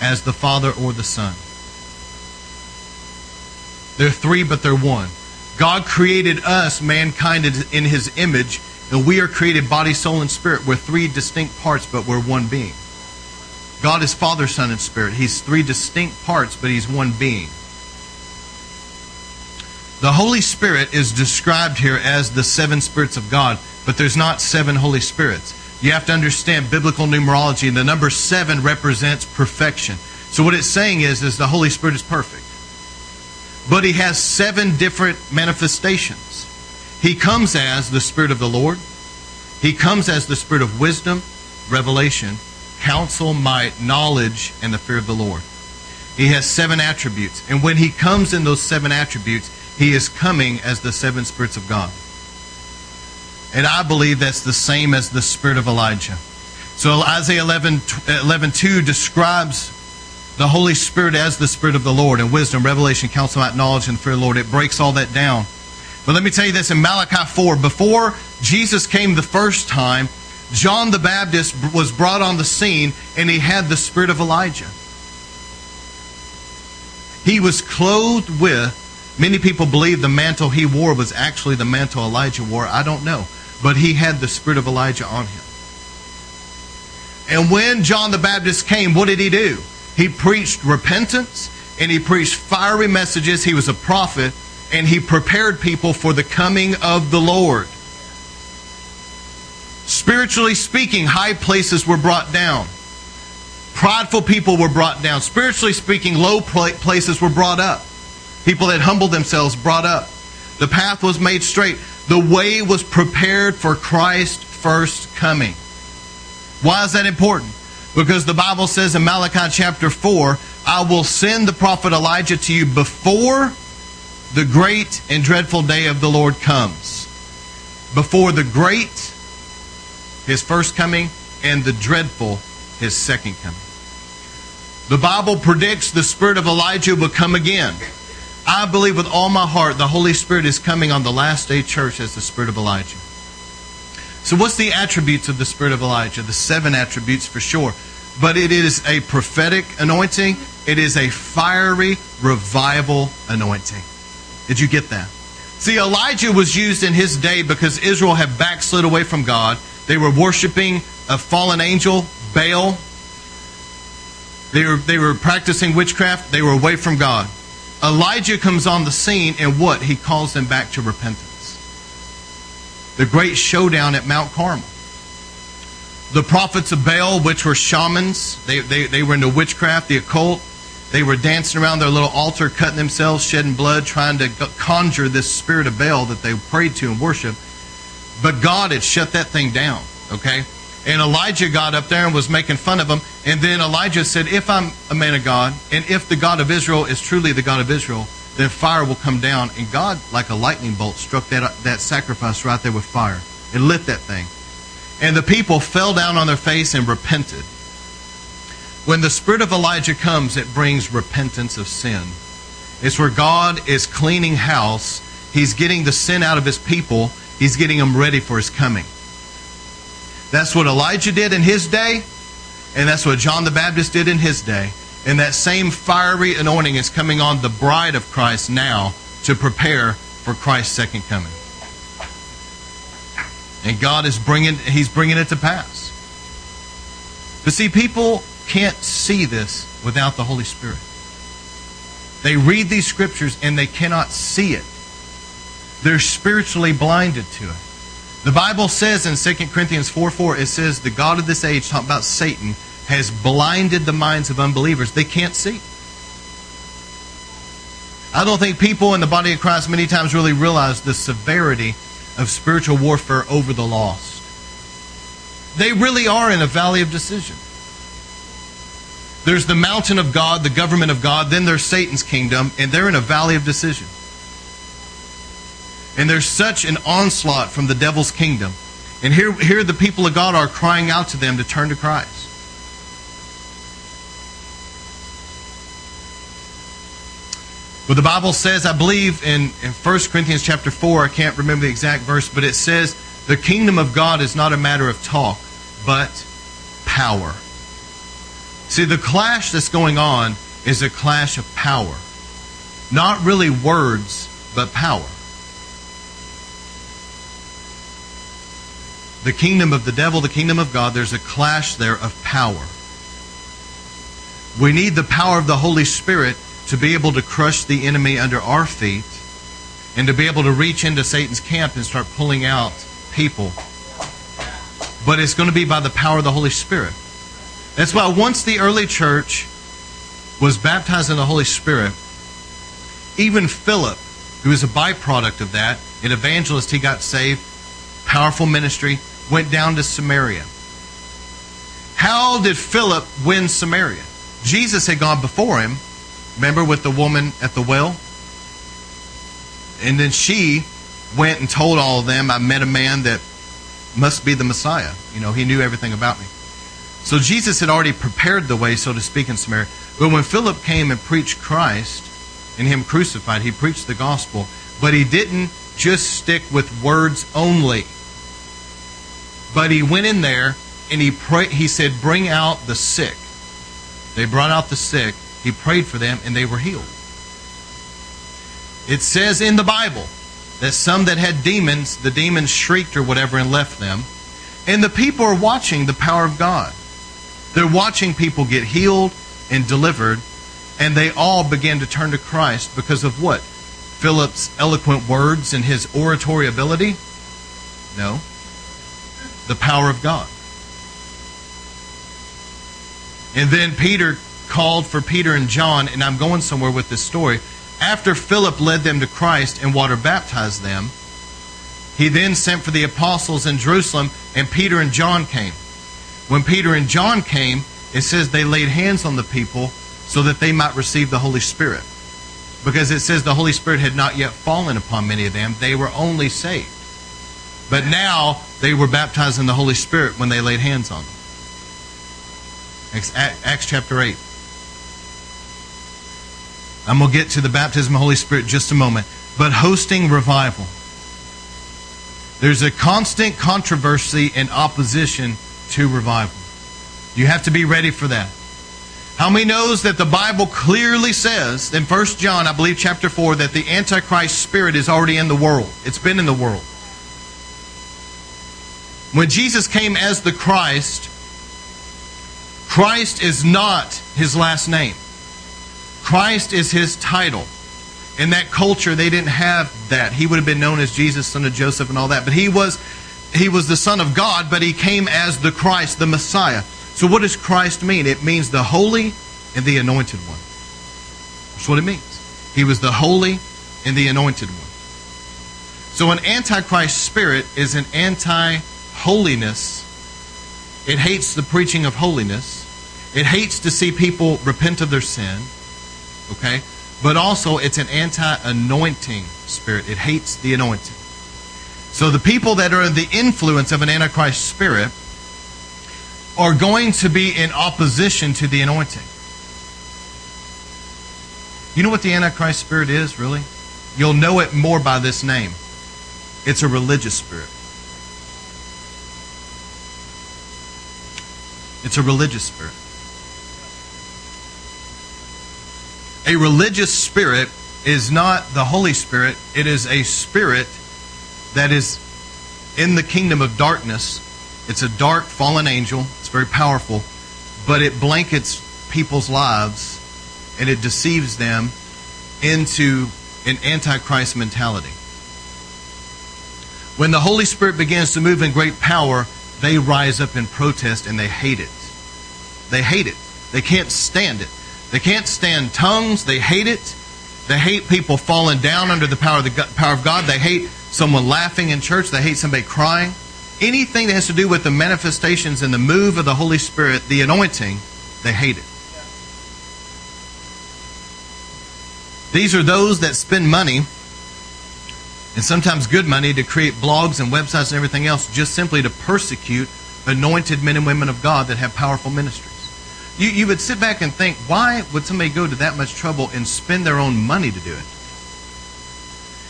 A: as the Father or the Son. They're three, but they're one. God created us, mankind, in His image, and we are created body, soul, and spirit. We're three distinct parts, but we're one being. God is Father, Son, and Spirit. He's three distinct parts, but He's one being. The Holy Spirit is described here as the seven spirits of God, but there's not seven Holy Spirits. You have to understand biblical numerology, and the number seven represents perfection. So what it's saying is, is the Holy Spirit is perfect. But he has seven different manifestations. He comes as the Spirit of the Lord. He comes as the Spirit of wisdom, revelation, counsel, might, knowledge, and the fear of the Lord. He has seven attributes. And when he comes in those seven attributes, he is coming as the seven spirits of God. And I believe that's the same as the spirit of Elijah. So Isaiah 11, 11 2 describes the Holy Spirit as the Spirit of the Lord and wisdom, revelation, counsel, knowledge, and fear of the Lord. It breaks all that down. But let me tell you this in Malachi 4, before Jesus came the first time, John the Baptist was brought on the scene and he had the spirit of Elijah. He was clothed with, many people believe the mantle he wore was actually the mantle Elijah wore. I don't know but he had the spirit of Elijah on him. And when John the Baptist came, what did he do? He preached repentance and he preached fiery messages. He was a prophet and he prepared people for the coming of the Lord. Spiritually speaking, high places were brought down. Prideful people were brought down. Spiritually speaking, low places were brought up. People that humbled themselves brought up. The path was made straight. The way was prepared for Christ's first coming. Why is that important? Because the Bible says in Malachi chapter 4, I will send the prophet Elijah to you before the great and dreadful day of the Lord comes. Before the great, his first coming, and the dreadful, his second coming. The Bible predicts the spirit of Elijah will come again. I believe with all my heart the Holy Spirit is coming on the last day church as the Spirit of Elijah. So, what's the attributes of the Spirit of Elijah? The seven attributes for sure. But it is a prophetic anointing, it is a fiery revival anointing. Did you get that? See, Elijah was used in his day because Israel had backslid away from God. They were worshiping a fallen angel, Baal. They were, they were practicing witchcraft. They were away from God. Elijah comes on the scene, and what? He calls them back to repentance. The great showdown at Mount Carmel. The prophets of Baal, which were shamans, they, they, they were into witchcraft, the occult. They were dancing around their little altar, cutting themselves, shedding blood, trying to conjure this spirit of Baal that they prayed to and worshiped. But God had shut that thing down, okay? And Elijah got up there and was making fun of him. And then Elijah said, If I'm a man of God, and if the God of Israel is truly the God of Israel, then fire will come down. And God, like a lightning bolt, struck that, that sacrifice right there with fire and lit that thing. And the people fell down on their face and repented. When the spirit of Elijah comes, it brings repentance of sin. It's where God is cleaning house. He's getting the sin out of his people. He's getting them ready for his coming. That's what Elijah did in his day, and that's what John the Baptist did in his day. And that same fiery anointing is coming on the bride of Christ now to prepare for Christ's second coming. And God is bringing he's bringing it to pass. But see people can't see this without the Holy Spirit. They read these scriptures and they cannot see it. They're spiritually blinded to it. The Bible says in 2 Corinthians 4 4, it says, The God of this age, talking about Satan, has blinded the minds of unbelievers. They can't see. I don't think people in the body of Christ many times really realize the severity of spiritual warfare over the lost. They really are in a valley of decision. There's the mountain of God, the government of God, then there's Satan's kingdom, and they're in a valley of decision. And there's such an onslaught from the devil's kingdom. And here, here the people of God are crying out to them to turn to Christ. But the Bible says, I believe in, in 1 Corinthians chapter 4, I can't remember the exact verse, but it says, the kingdom of God is not a matter of talk, but power. See, the clash that's going on is a clash of power. Not really words, but power. The kingdom of the devil, the kingdom of God, there's a clash there of power. We need the power of the Holy Spirit to be able to crush the enemy under our feet and to be able to reach into Satan's camp and start pulling out people. But it's going to be by the power of the Holy Spirit. That's why once the early church was baptized in the Holy Spirit, even Philip, who was a byproduct of that, an evangelist, he got saved, powerful ministry, went down to Samaria. How did Philip win Samaria? Jesus had gone before him. Remember with the woman at the well? And then she went and told all of them, I met a man that must be the Messiah. You know, he knew everything about me. So Jesus had already prepared the way, so to speak, in Samaria. But when Philip came and preached Christ and him crucified, he preached the gospel. But he didn't just stick with words only. But he went in there and he prayed, he said, Bring out the sick. They brought out the sick. He prayed for them and they were healed. It says in the Bible that some that had demons, the demons shrieked or whatever and left them. And the people are watching the power of God. They're watching people get healed and delivered, and they all began to turn to Christ because of what? Philip's eloquent words and his oratory ability? No. The power of God. And then Peter called for Peter and John, and I'm going somewhere with this story. After Philip led them to Christ and water baptized them, he then sent for the apostles in Jerusalem, and Peter and John came. When Peter and John came, it says they laid hands on the people so that they might receive the Holy Spirit. Because it says the Holy Spirit had not yet fallen upon many of them, they were only saved. But now they were baptized in the Holy Spirit when they laid hands on them. Acts chapter 8. Going to get to the baptism of the Holy Spirit just a moment. But hosting revival. There's a constant controversy and opposition to revival. You have to be ready for that. How many knows that the Bible clearly says in 1 John, I believe chapter 4, that the Antichrist spirit is already in the world. It's been in the world. When Jesus came as the Christ, Christ is not his last name. Christ is his title. In that culture, they didn't have that. He would have been known as Jesus, son of Joseph, and all that. But he was he was the Son of God, but he came as the Christ, the Messiah. So, what does Christ mean? It means the holy and the anointed one. That's what it means. He was the holy and the anointed one. So, an antichrist spirit is an anti holiness It hates the preaching of holiness. It hates to see people repent of their sin. Okay? But also, it's an anti anointing spirit. It hates the anointing. So the people that are the influence of an antichrist spirit are going to be in opposition to the anointing. You know what the antichrist spirit is, really? You'll know it more by this name. It's a religious spirit. It's a religious spirit. A religious spirit is not the Holy Spirit, it is a spirit that is in the kingdom of darkness. It's a dark, fallen angel. It's very powerful, but it blankets people's lives and it deceives them into an antichrist mentality. When the Holy Spirit begins to move in great power, they rise up in protest and they hate it. They hate it. They can't stand it. They can't stand tongues. They hate it. They hate people falling down under the power of the power of God. They hate someone laughing in church. They hate somebody crying. Anything that has to do with the manifestations and the move of the Holy Spirit, the anointing, they hate it. These are those that spend money, and sometimes good money, to create blogs and websites and everything else just simply to persecute anointed men and women of God that have powerful ministries. You, you would sit back and think, why would somebody go to that much trouble and spend their own money to do it?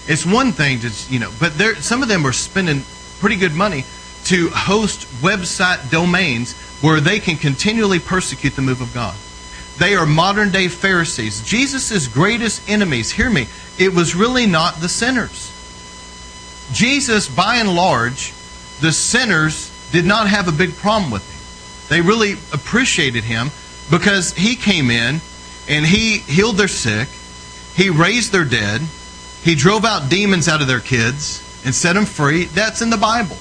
A: It's one thing to, you know, but there, some of them are spending pretty good money to host website domains where they can continually persecute the move of God. They are modern day Pharisees. Jesus' greatest enemies, hear me, it was really not the sinners. Jesus, by and large, the sinners did not have a big problem with him. They really appreciated him because he came in and he healed their sick, he raised their dead, he drove out demons out of their kids and set them free. That's in the Bible.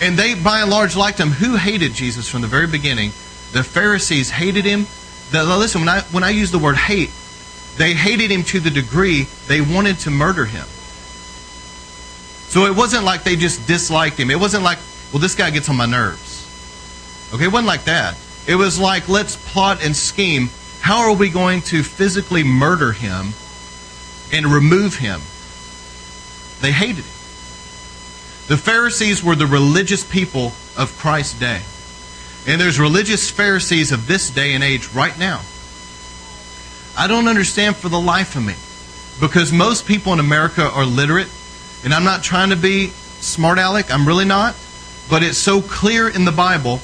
A: And they, by and large, liked him. Who hated Jesus from the very beginning? The Pharisees hated him. The, listen, when I, when I use the word hate, they hated him to the degree they wanted to murder him. So it wasn't like they just disliked him. It wasn't like, well, this guy gets on my nerves. Okay, it wasn't like that. It was like, let's plot and scheme. How are we going to physically murder him and remove him? They hated him. The Pharisees were the religious people of Christ's day. And there's religious Pharisees of this day and age right now. I don't understand for the life of me because most people in America are literate, and I'm not trying to be smart aleck, I'm really not, but it's so clear in the Bible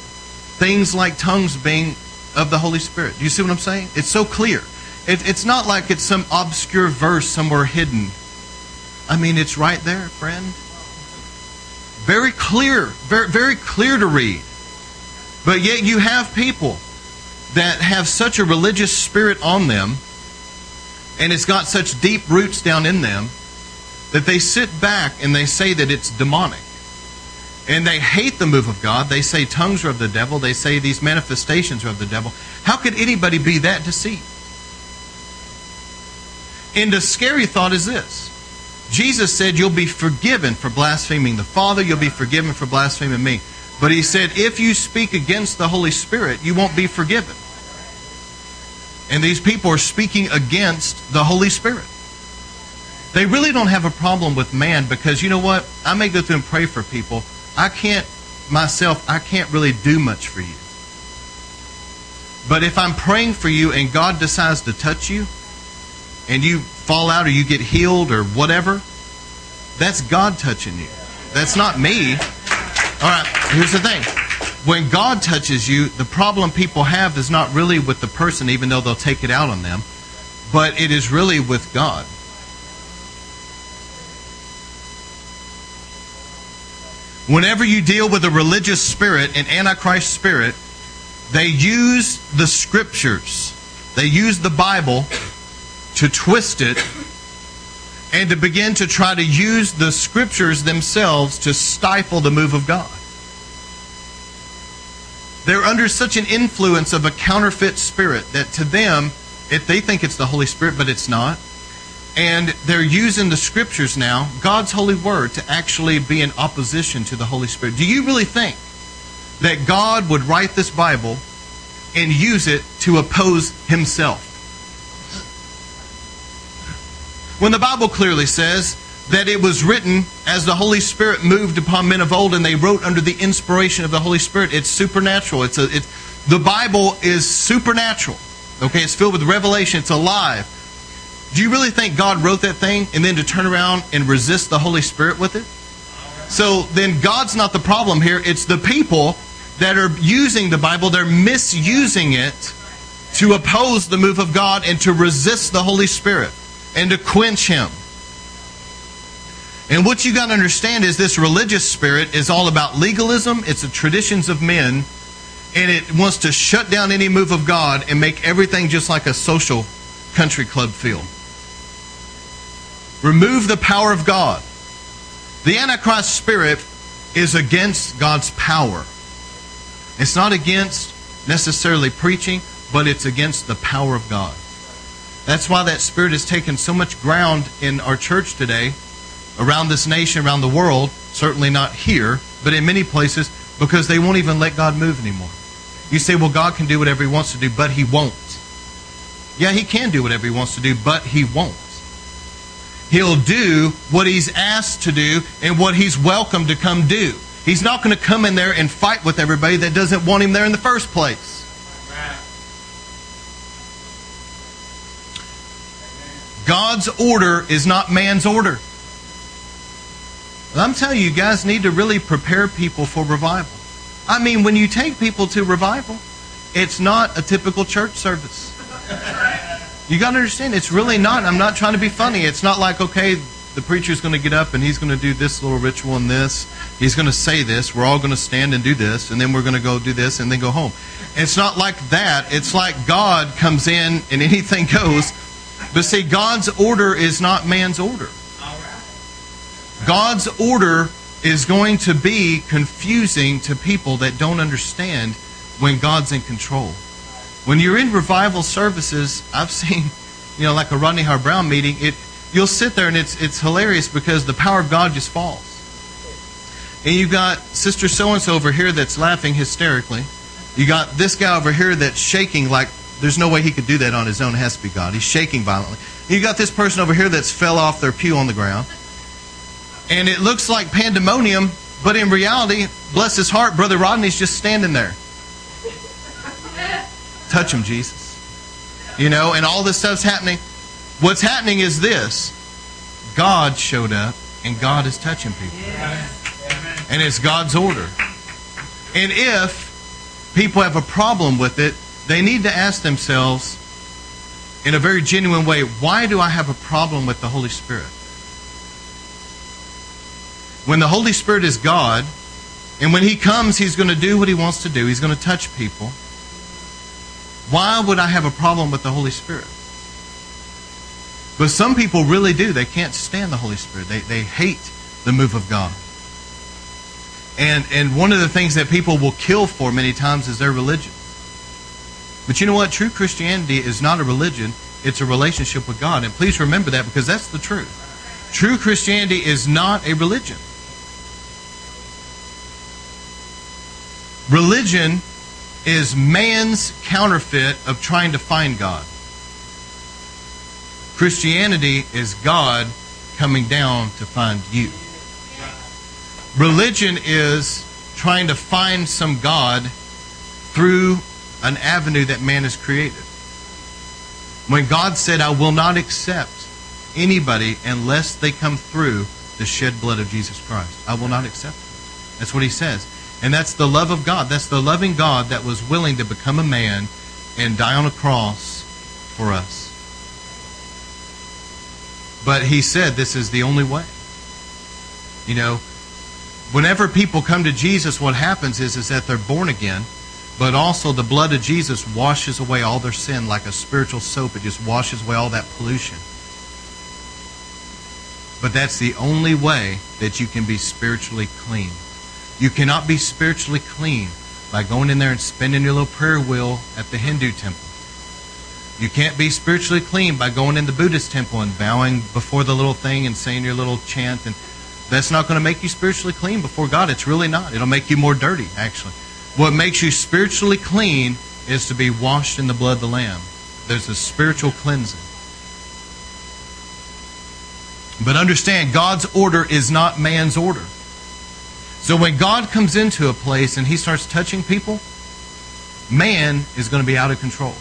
A: things like tongues being of the Holy Spirit. Do you see what I'm saying? It's so clear. It, it's not like it's some obscure verse somewhere hidden. I mean, it's right there, friend. Very clear, very, very clear to read. But yet you have people that have such a religious spirit on them, and it's got such deep roots down in them, that they sit back and they say that it's demonic. And they hate the move of God. They say tongues are of the devil. They say these manifestations are of the devil. How could anybody be that deceived? And the scary thought is this Jesus said, You'll be forgiven for blaspheming the Father, you'll be forgiven for blaspheming me. But he said, If you speak against the Holy Spirit, you won't be forgiven. And these people are speaking against the Holy Spirit. They really don't have a problem with man because you know what? I may go through and pray for people I can't myself, I can't really do much for you. But if I'm praying for you and God decides to touch you and you fall out or you get healed or whatever, that's God touching you. That's not me. All right, here's the thing. When God touches you, the problem people have is not really with the person, even though they'll take it out on them, but it is really with God. Whenever you deal with a religious spirit, an antichrist spirit, they use the scriptures, they use the Bible to twist it and to begin to try to use the scriptures themselves to stifle the move of God. They're under such an influence of a counterfeit spirit that to them, if they think it's the Holy Spirit, but it's not, and they're using the scriptures now, God's holy word, to actually be in opposition to the Holy Spirit. Do you really think that God would write this Bible and use it to oppose himself. When the Bible clearly says that it was written as the Holy Spirit moved upon men of old and they wrote under the inspiration of the Holy Spirit, it's supernatural. It's a, the Bible is supernatural. Okay, it's filled with revelation, it's alive. Do you really think God wrote that thing and then to turn around and resist the Holy Spirit with it? So then God's not the problem here. It's the people that are using the Bible, they're misusing it to oppose the move of God and to resist the Holy Spirit and to quench Him. And what you got to understand is this religious spirit is all about legalism, it's the traditions of men, and it wants to shut down any move of God and make everything just like a social country club feel. Remove the power of God. The Antichrist spirit is against God's power. It's not against necessarily preaching, but it's against the power of God. That's why that spirit has taken so much ground in our church today, around this nation, around the world, certainly not here, but in many places, because they won't even let God move anymore. You say, well, God can do whatever He wants to do, but He won't. Yeah, He can do whatever He wants to do, but He won't. He'll do what He's asked to do and what He's welcome to come do. He's not going to come in there and fight with everybody that doesn't want Him there in the first place. God's order is not man's order. I'm telling you, you guys need to really prepare people for revival. I mean, when you take people to revival, it's not a typical church service. You got to understand, it's really not. I'm not trying to be funny. It's not like, okay, the preacher's going to get up and he's going to do this little ritual and this. He's going to say this. We're all going to stand and do this, and then we're going to go do this and then go home. It's not like that. It's like God comes in and anything goes. But see, God's order is not man's order. God's order is going to be confusing to people that don't understand when God's in control. When you're in revival services, I've seen, you know, like a Rodney Howard-Browne meeting, it you'll sit there and it's it's hilarious because the power of God just falls. And you've got Sister so and so over here that's laughing hysterically. You got this guy over here that's shaking like there's no way he could do that on his own. It has to be God. He's shaking violently. You got this person over here that's fell off their pew on the ground. And it looks like pandemonium, but in reality, bless his heart, Brother Rodney's just standing there. Touch him, Jesus. You know, and all this stuff's happening. What's happening is this God showed up, and God is touching people. And it's God's order. And if people have a problem with it, they need to ask themselves in a very genuine way why do I have a problem with the Holy Spirit? When the Holy Spirit is God, and when He comes, He's going to do what He wants to do, He's going to touch people. Why would I have a problem with the Holy Spirit? But some people really do. They can't stand the Holy Spirit. They, they hate the move of God. And, and one of the things that people will kill for many times is their religion. But you know what? True Christianity is not a religion, it's a relationship with God. And please remember that because that's the truth. True Christianity is not a religion. Religion is man's counterfeit of trying to find God. Christianity is God coming down to find you. Religion is trying to find some God through an avenue that man has created. When God said, I will not accept anybody unless they come through the shed blood of Jesus Christ, I will not accept them. That's what he says. And that's the love of God. That's the loving God that was willing to become a man and die on a cross for us. But he said this is the only way. You know, whenever people come to Jesus, what happens is, is that they're born again but also the blood of Jesus washes away all their sin like a spiritual soap. It just washes away all that pollution. But that's the only way that you can be spiritually clean. You cannot be spiritually clean by going in there and spinning your little prayer wheel at the Hindu temple. You can't be spiritually clean by going in the Buddhist temple and bowing before the little thing and saying your little chant. And that's not going to make you spiritually clean before God. It's really not. It'll make you more dirty, actually. What makes you spiritually clean is to be washed in the blood of the Lamb. There's a spiritual cleansing. But understand, God's order is not man's order. So when God comes into a place and he starts touching people, man is going to be out of control.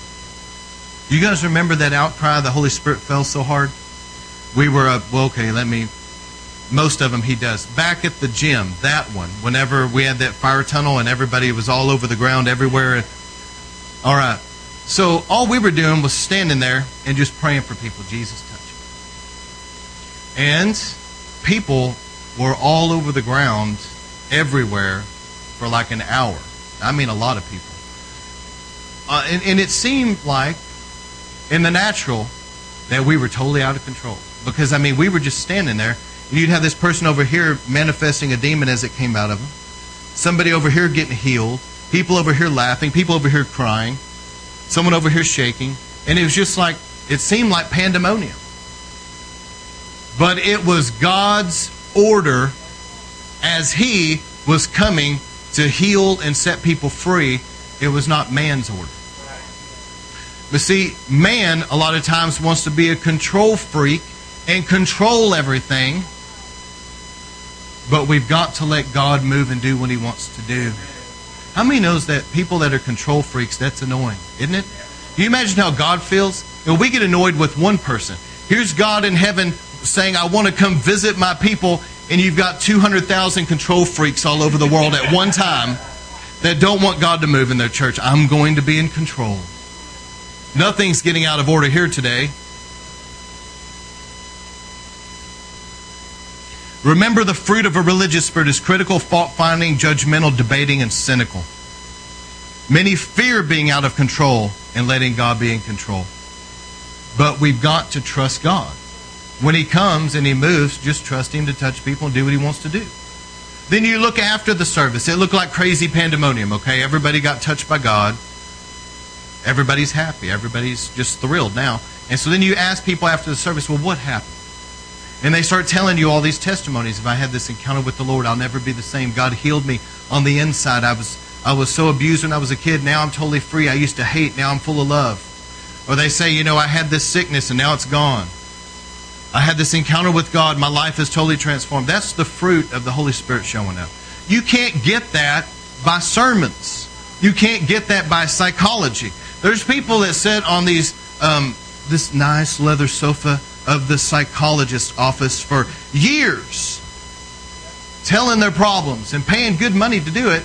A: You guys remember that outcry the Holy Spirit fell so hard? We were up, well, okay, let me, most of them he does. Back at the gym, that one, whenever we had that fire tunnel and everybody was all over the ground everywhere. All right. So all we were doing was standing there and just praying for people. Jesus touch. And people were all over the ground everywhere for like an hour. I mean, a lot of people. Uh, and, and it seemed like in the natural that we were totally out of control. Because, I mean, we were just standing there. And you'd have this person over here manifesting a demon as it came out of them. Somebody over here getting healed. People over here laughing. People over here crying. Someone over here shaking. And it was just like, it seemed like pandemonium. But it was God's order as He was coming to heal and set people free. It was not man's order. But see, man a lot of times wants to be a control freak and control everything. But we've got to let God move and do what He wants to do. How many knows that people that are control freaks, that's annoying, isn't it? Can you imagine how God feels? We get annoyed with one person. Here's God in heaven saying, I want to come visit my people, and you've got 200,000 control freaks all over the world at one time that don't want God to move in their church. I'm going to be in control. Nothing's getting out of order here today. Remember, the fruit of a religious spirit is critical, fault finding, judgmental, debating, and cynical. Many fear being out of control and letting God be in control. But we've got to trust God. When He comes and He moves, just trust Him to touch people and do what He wants to do. Then you look after the service. It looked like crazy pandemonium, okay? Everybody got touched by God everybody's happy. Everybody's just thrilled now. And so then you ask people after the service, well, what happened? And they start telling you all these testimonies. If I had this encounter with the Lord, I'll never be the same. God healed me on the inside. I was I was so abused when I was a kid. Now I'm totally free. I used to hate. Now I'm full of love. Or they say, you know, I had this sickness and now it's gone. I had this encounter with God. My life is totally transformed. That's the fruit of the Holy Spirit showing up. You can't get that by sermons. You can't get that by psychology. There's people that sit on these um, this nice leather sofa of the psychologist's office for years, telling their problems and paying good money to do it,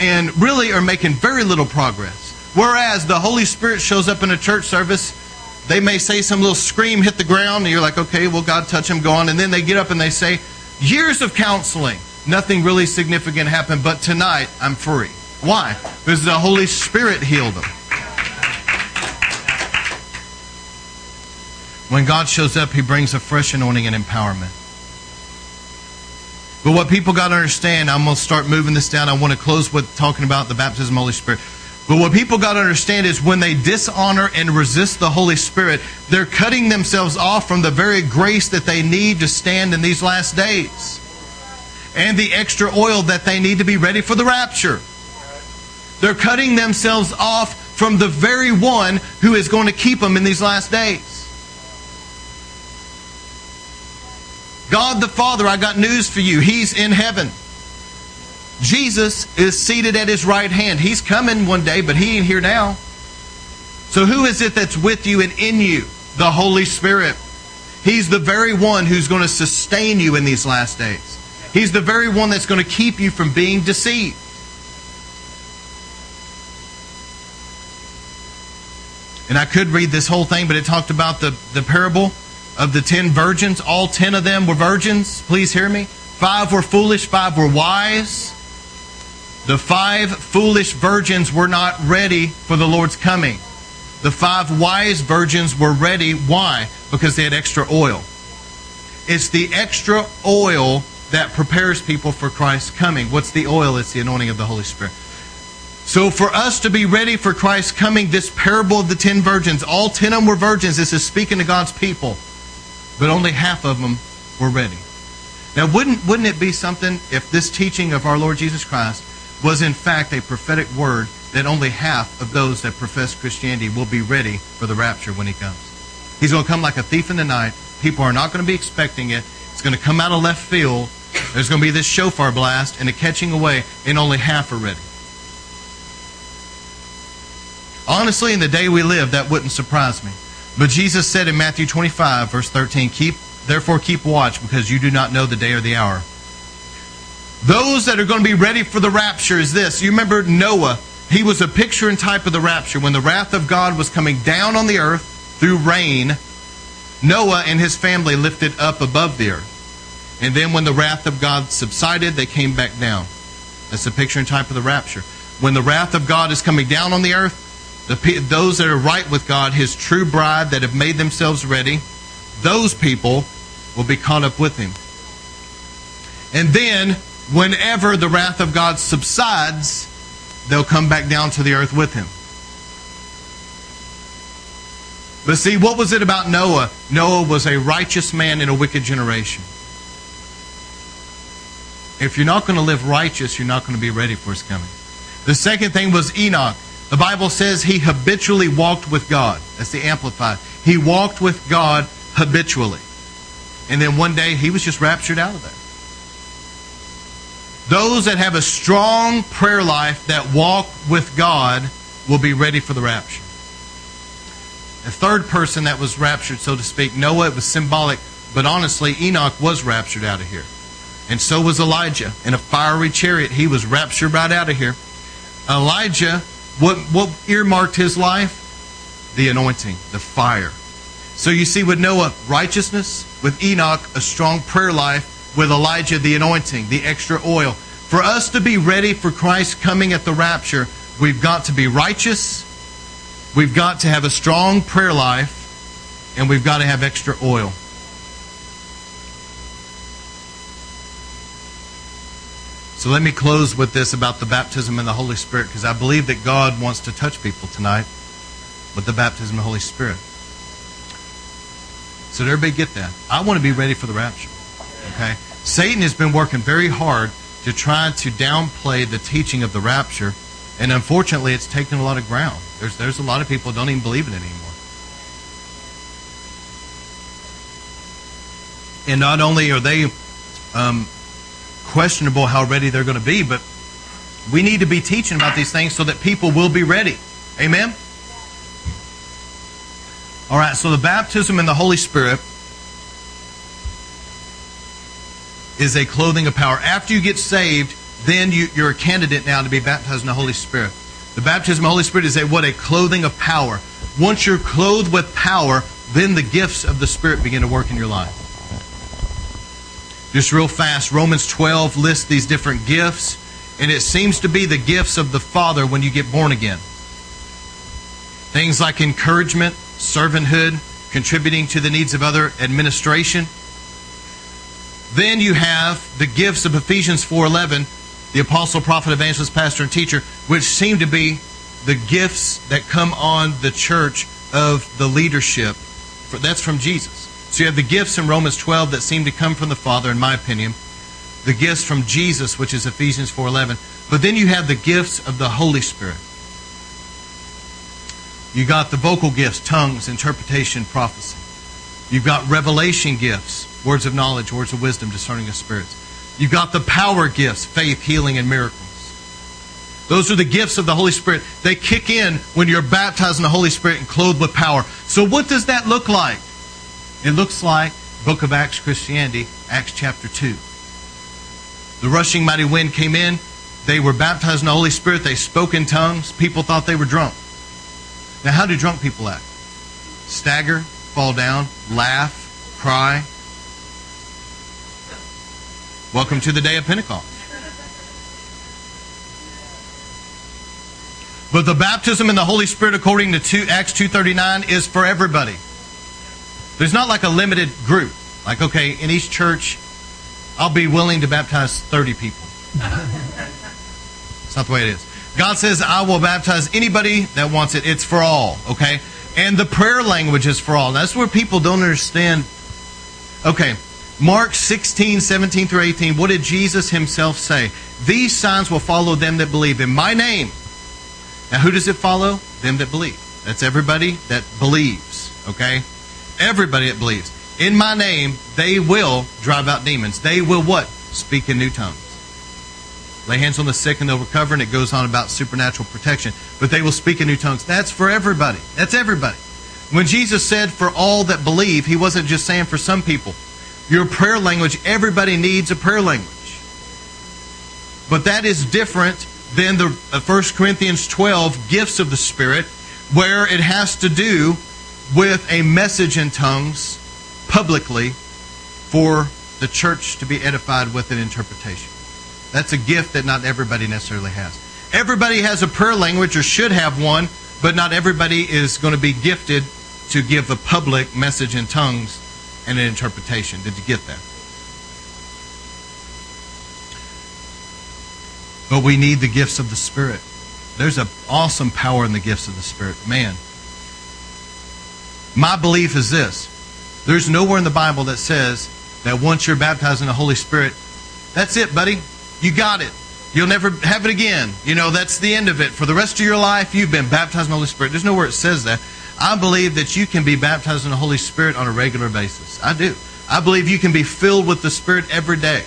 A: and really are making very little progress. Whereas the Holy Spirit shows up in a church service, they may say some little scream hit the ground, and you're like, okay, well, God touch him, go on. And then they get up and they say, years of counseling, nothing really significant happened, but tonight I'm free. Why? Because the Holy Spirit healed them. When God shows up, He brings a fresh anointing and empowerment. But what people got to understand, I'm going to start moving this down. I want to close with talking about the baptism of the Holy Spirit. But what people got to understand is when they dishonor and resist the Holy Spirit, they're cutting themselves off from the very grace that they need to stand in these last days and the extra oil that they need to be ready for the rapture. They're cutting themselves off from the very one who is going to keep them in these last days. God the Father, I got news for you. He's in heaven. Jesus is seated at his right hand. He's coming one day, but he ain't here now. So who is it that's with you and in you? The Holy Spirit. He's the very one who's going to sustain you in these last days. He's the very one that's going to keep you from being deceived. And I could read this whole thing, but it talked about the, the parable of the ten virgins, all ten of them were virgins. Please hear me. Five were foolish, five were wise. The five foolish virgins were not ready for the Lord's coming. The five wise virgins were ready. Why? Because they had extra oil. It's the extra oil that prepares people for Christ's coming. What's the oil? It's the anointing of the Holy Spirit. So, for us to be ready for Christ's coming, this parable of the ten virgins, all ten of them were virgins. This is speaking to God's people but only half of them were ready. Now, wouldn't, wouldn't it be something if this teaching of our Lord Jesus Christ was in fact a prophetic word that only half of those that profess Christianity will be ready for the rapture when he comes. He's going to come like a thief in the night. People are not going to be expecting it. It's going to come out of left field. There's going to be this shofar blast and a catching away, and only half are ready. Honestly, in the day we live, that wouldn't surprise me. But Jesus said in Matthew 25, verse 13, keep, therefore keep watch, because you do not know the day or the hour. Those that are going to be ready for the rapture is this. You remember Noah. He was a picture and type of the rapture. When the wrath of God was coming down on the earth through rain, Noah and his family lifted up above the earth. And then when the wrath of God subsided, they came back down. That's a picture and type of the rapture. When the wrath of God is coming down on the earth, the, those that are right with God, his true bride that have made themselves ready, those people will be caught up with him. And then, whenever the wrath of God subsides, they'll come back down to the earth with him. But see, what was it about Noah? Noah was a righteous man in a wicked generation. If you're not going to live righteous, you're not going to be ready for his coming. The second thing was Enoch. The Bible says he habitually walked with God. That's the Amplified. He walked with God habitually. And then one day he was just raptured out of there. Those that have a strong prayer life that walk with God will be ready for the rapture. A third person that was raptured, so to speak, Noah, it was symbolic, but honestly, Enoch was raptured out of here. And so was Elijah. In a fiery chariot, he was raptured right out of here. Elijah, what, what earmarked his life? The anointing, the fire. So you see with Noah, righteousness, with Enoch, a strong prayer life, with Elijah, the anointing, the extra oil. For us to be ready for Christ coming at the rapture, we've got to be righteous, we've got to have a strong prayer life, and we've got to have extra oil. So let me close with this about the baptism in the Holy Spirit because I believe that God wants to touch people tonight with the baptism of the Holy Spirit. So did everybody get that? I want to be ready for the rapture. Okay? Satan has been working very hard to try to downplay the teaching of the rapture, and unfortunately it's taken a lot of ground. There's there's a lot of people who don't even believe in it anymore. And not only are they um, questionable how ready they're going to be, but we need to be teaching about these things so that people will be ready. Amen? All right, so the baptism in the Holy Spirit is a clothing of power. After you get saved, then you, are a candidate now to be baptized in the Holy Spirit. The baptism of the Holy Spirit is a what? A clothing of power. Once you're clothed with power, then the gifts of the Spirit begin to work in your life. Just real fast, Romans 12 lists these different gifts, and it seems to be the gifts of the Father when you get born again. Things like encouragement, servanthood, contributing to the needs of other, administration. Then you have the gifts of Ephesians 4:11, the apostle, prophet, evangelist, pastor, and teacher, which seem to be the gifts that come on the church of the leadership. That's from Jesus. So you have the gifts in Romans 12 that seem to come from the Father, in my opinion. The gifts from Jesus, which is Ephesians 4.11. But then you have the gifts of the Holy Spirit. You got the vocal gifts, tongues, interpretation, prophecy. You've got revelation gifts, words of knowledge, words of wisdom, discerning of spirits. You've got the power gifts, faith, healing, and miracles. Those are the gifts of the Holy Spirit. They kick in when you're baptized in the Holy Spirit and clothed with power. So, what does that look like? It looks like Book of Acts Christianity, Acts chapter 2. The rushing mighty wind came in. They were baptized in the Holy Spirit. They spoke in tongues. People thought they were drunk. Now, how do drunk people act? Stagger, fall down, laugh, cry. Welcome to the day of Pentecost. But the baptism in the Holy Spirit, according to 2, Acts 2.39, is for everybody. There's not like a limited group. Like, okay, in each church, I'll be willing to baptize 30 people. It's not the way it is. God says, I will baptize anybody that wants it. It's for all, okay? And the prayer language is for all. That's where people don't understand. Okay, Mark 16, 17 through 18, what did Jesus himself say? These signs will follow them that believe in my name. Now, who does it follow? Them that believe. That's everybody that believes, okay? Everybody that believes. In my name, they will drive out demons. They will what? Speak in new tongues. Lay hands on the sick and they'll recover, and it goes on about supernatural protection. But they will speak in new tongues. That's for everybody. That's everybody. When Jesus said for all that believe, he wasn't just saying for some people. Your prayer language, everybody needs a prayer language. But that is different than the 1 uh, Corinthians 12 gifts of the Spirit, where it has to do with a message in tongues publicly for the church to be edified with an interpretation. That's a gift that not everybody necessarily has. Everybody has a prayer language or should have one, but not everybody is going to be gifted to give a public message in tongues and an interpretation. Did you get that? But we need the gifts of the Spirit. There's an awesome power in the gifts of the Spirit. Man, my belief is this there's nowhere in the Bible that says that once you're baptized in the Holy Spirit, that's it, buddy. You got it. You'll never have it again. You know, that's the end of it. For the rest of your life, you've been baptized in the Holy Spirit. There's nowhere it says that. I believe that you can be baptized in the Holy Spirit on a regular basis. I do. I believe you can be filled with the Spirit every day.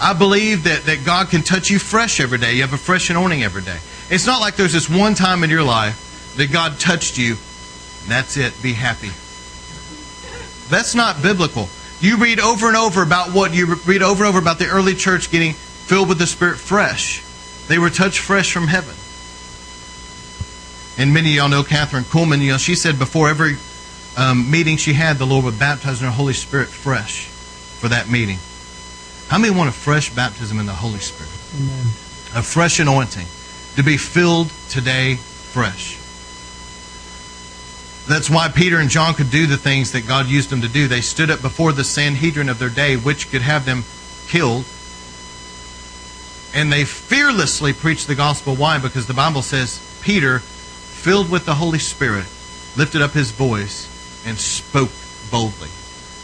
A: I believe that, that God can touch you fresh every day. You have a fresh anointing every day. It's not like there's this one time in your life that God touched you, and that's it. Be happy. That's not biblical. You read over and over about what you read over and over about the early church getting filled with the Spirit fresh. They were touched fresh from heaven. And many of y'all know Kathryn Kuhlman. You know, she said before every um, meeting she had, the Lord would baptize in her Holy Spirit fresh for that meeting. How many want a fresh baptism in the Holy Spirit? Amen. A fresh anointing to be filled today fresh. That's why Peter and John could do the things that God used them to do. They stood up before the Sanhedrin of their day, which could have them killed. And they fearlessly preached the gospel. Why? Because the Bible says Peter, filled with the Holy Spirit, lifted up his voice and spoke boldly.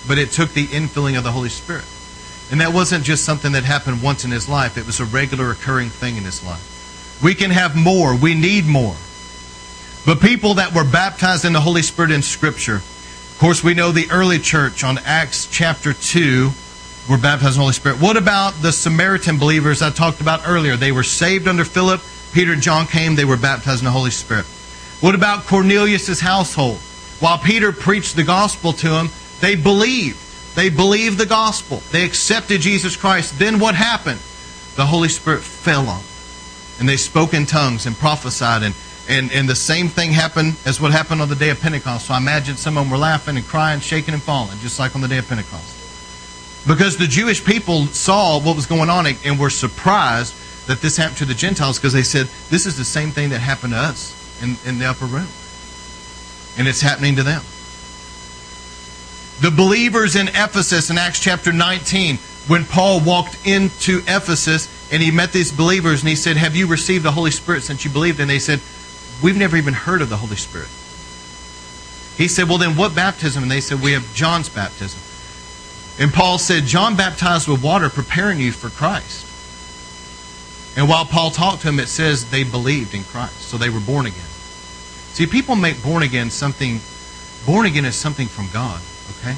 A: But it took the infilling of the Holy Spirit. And that wasn't just something that happened once in his life, it was a regular occurring thing in his life. We can have more, we need more. But people that were baptized in the Holy Spirit in Scripture, of course, we know the early church on Acts chapter 2 were baptized in the Holy Spirit. What about the Samaritan believers I talked about earlier? They were saved under Philip. Peter and John came, they were baptized in the Holy Spirit. What about Cornelius' household? While Peter preached the gospel to them, they believed. They believed the gospel. They accepted Jesus Christ. Then what happened? The Holy Spirit fell on them. And they spoke in tongues and prophesied. And, and, and the same thing happened as what happened on the day of Pentecost. So I imagine some of them were laughing and crying, shaking and falling, just like on the day of Pentecost. Because the Jewish people saw what was going on and were surprised that this happened to the Gentiles because they said, This is the same thing that happened to us in, in the upper room. And it's happening to them the believers in Ephesus in Acts chapter 19, when Paul walked into Ephesus and he met these believers and he said, Have you received the Holy Spirit since you believed? And they said, We've never even heard of the Holy Spirit. He said, Well, then what baptism? And they said, We have John's baptism. And Paul said, John baptized with water, preparing you for Christ. And while Paul talked to him, it says they believed in Christ. So they were born again. See, people make born again something, born again is something from God. Okay?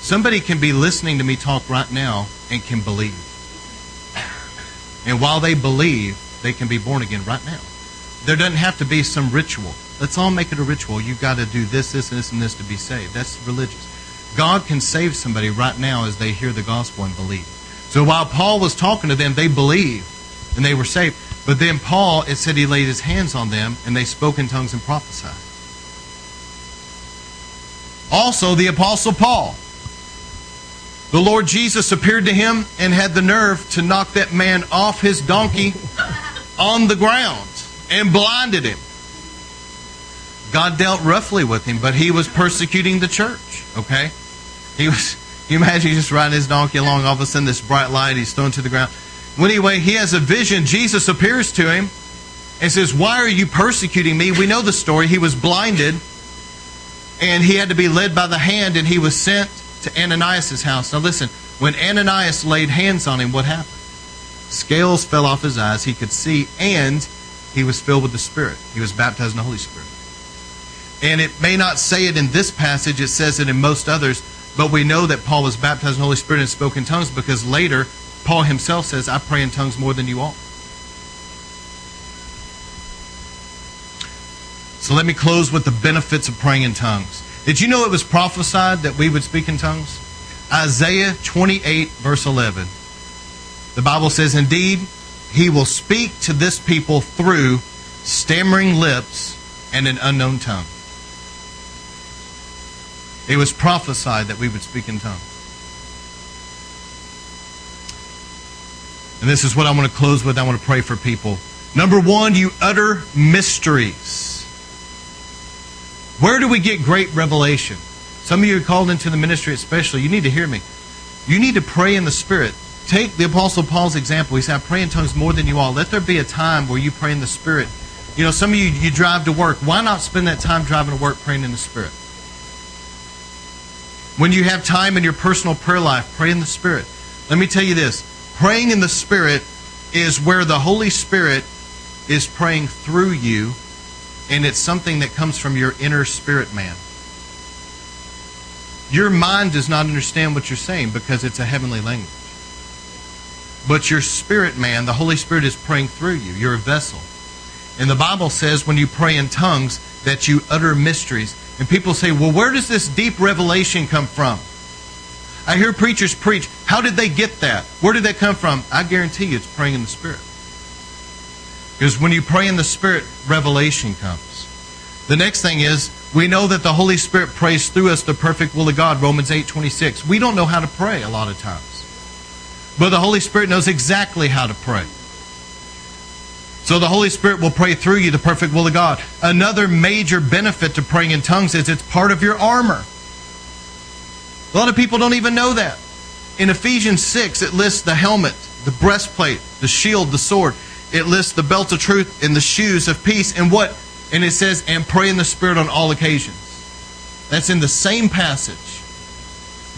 A: Somebody can be listening to me talk right now and can believe. And while they believe, they can be born again right now. There doesn't have to be some ritual. Let's all make it a ritual. You've got to do this, this, and this, and this to be saved. That's religious. God can save somebody right now as they hear the gospel and believe. So while Paul was talking to them, they believed and they were saved. But then Paul, it said he laid his hands on them and they spoke in tongues and prophesied. Also, the Apostle Paul. The Lord Jesus appeared to him and had the nerve to knock that man off his donkey on the ground and blinded him. God dealt roughly with him, but he was persecuting the church. Okay? He was you imagine he's just riding his donkey along, all of a sudden this bright light, he's thrown to the ground. Anyway, he has a vision. Jesus appears to him and says, Why are you persecuting me? We know the story. He was blinded and he had to be led by the hand, and he was sent to Ananias' house. Now, listen, When Ananias laid hands on him, what happened? Scales fell off his eyes, he could see, and he was filled with the Spirit. He was baptized in the Holy Spirit. And it may not say it in this passage, it says it in most others, but we know that Paul was baptized in the Holy Spirit and spoke in tongues because later Paul himself says, I pray in tongues more than you all. So let me close with the benefits of praying in tongues. Did you know it was prophesied that we would speak in tongues? Isaiah 28, verse 11. The Bible says, Indeed, he will speak to this people through stammering lips and an unknown tongue. It was prophesied that we would speak in tongues. And this is what I want to close with. I want to pray for people. Number one, you utter mysteries. Where do we get great revelation? Some of you are called into the ministry, especially. You need to hear me. You need to pray in the Spirit. Take the Apostle Paul's example. He said, I pray in tongues more than you all. Let there be a time where you pray in the Spirit. You know, some of you, you drive to work. Why not spend that time driving to work praying in the Spirit? When you have time in your personal prayer life, pray in the Spirit. Let me tell you this praying in the Spirit is where the Holy Spirit is praying through you, and it's something that comes from your inner spirit man. Your mind does not understand what you're saying because it's a heavenly language. But your spirit man, the Holy Spirit, is praying through you. You're a vessel. And the Bible says when you pray in tongues that you utter mysteries. And people say, well, where does this deep revelation come from? I hear preachers preach. How did they get that? Where did that come from? I guarantee you it's praying in the Spirit. Because when you pray in the Spirit, revelation comes. The next thing is, we know that the Holy Spirit prays through us the perfect will of God, Romans 8 26. We don't know how to pray a lot of times. But the Holy Spirit knows exactly how to pray. So the Holy Spirit will pray through you the perfect will of God. Another major benefit to praying in tongues is it's part of your armor. A lot of people don't even know that. In Ephesians 6, it lists the helmet, the breastplate, the shield, the sword. It lists the belt of truth and the shoes of peace. And what? And it says, and pray in the Spirit on all occasions. That's in the same passage.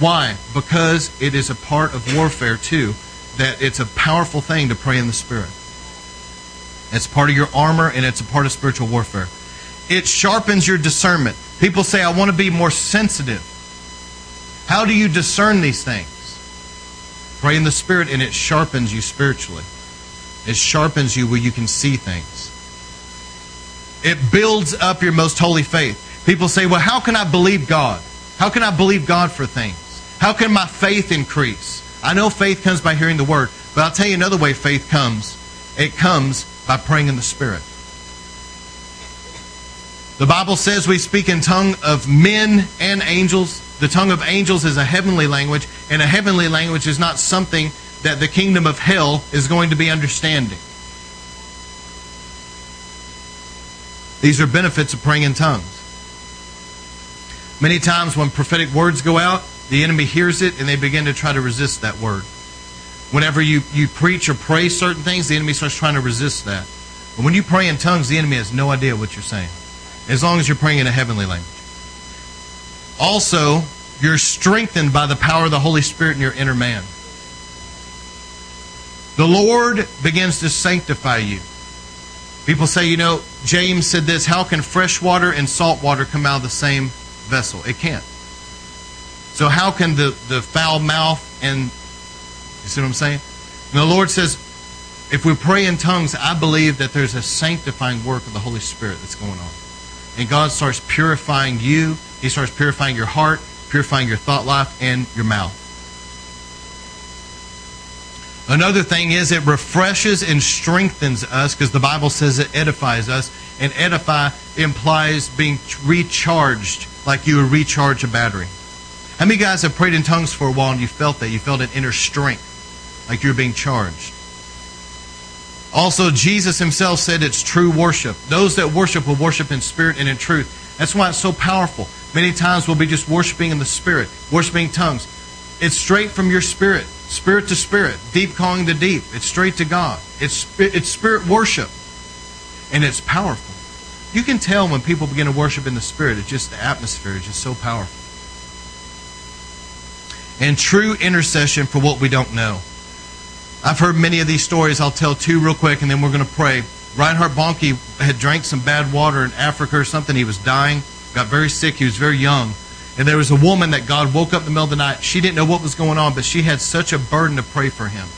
A: Why? Because it is a part of warfare, too, that it's a powerful thing to pray in the Spirit. It's part of your armor and it's a part of spiritual warfare. It sharpens your discernment. People say, I want to be more sensitive. How do you discern these things? Pray in the Spirit and it sharpens you spiritually. It sharpens you where you can see things. It builds up your most holy faith. People say, well, how can I believe God? How can I believe God for things? How can my faith increase? I know faith comes by hearing the word, but I'll tell you another way faith comes. It comes by praying in the Spirit. The Bible says we speak in tongue of men and angels. The tongue of angels is a heavenly language, and a heavenly language is not something that the kingdom of hell is going to be understanding. These are benefits of praying in tongues. Many times when prophetic words go out, the enemy hears it and they begin to try to resist that word. Whenever you, you preach or pray certain things, the enemy starts trying to resist that. But when you pray in tongues, the enemy has no idea what you're saying, as long as you're praying in a heavenly language. Also, you're strengthened by the power of the Holy Spirit in your inner man. The Lord begins to sanctify you. People say, you know, James said this how can fresh water and salt water come out of the same vessel? It can't. So, how can the, the foul mouth and, you see what I'm saying? And the Lord says, if we pray in tongues, I believe that there's a sanctifying work of the Holy Spirit that's going on. And God starts purifying you, He starts purifying your heart, purifying your thought life, and your mouth. Another thing is it refreshes and strengthens us because the Bible says it edifies us. And edify implies being recharged like you would recharge a battery. How many guys have prayed in tongues for a while and you felt that? You felt an inner strength, like you're being charged. Also, Jesus himself said it's true worship. Those that worship will worship in spirit and in truth. That's why it's so powerful. Many times we'll be just worshiping in the spirit, worshiping tongues. It's straight from your spirit spirit to spirit, deep calling to deep. It's straight to God. It's, it's spirit worship. And it's powerful. You can tell when people begin to worship in the spirit, it's just the atmosphere is just so powerful. and true intercession for what we don't know. I've heard many of these stories. I'll tell two real quick, and then we're going to pray. Reinhard Bonnke had drank some bad water in Africa or something. He was dying, got very sick. He was very young. And there was a woman that God woke up in the middle of the night. She didn't know what was going on, but she had such a burden to pray for him.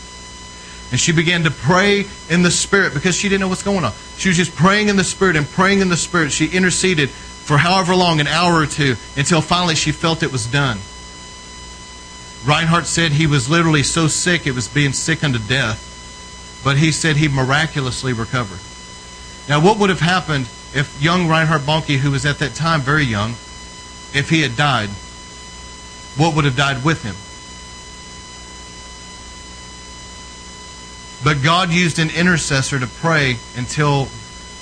A: And she began to pray in the Spirit because she didn't know what's going on. She was just praying in the Spirit and praying in the Spirit. She interceded for however long, an hour or two, until finally she felt it was done. Reinhard said he was literally so sick, it was being sick unto death. But he said he miraculously recovered. Now, what would have happened if young Reinhard Bonnke, who was at that time very young, if he had died? What would have died with him? But God used an intercessor to pray until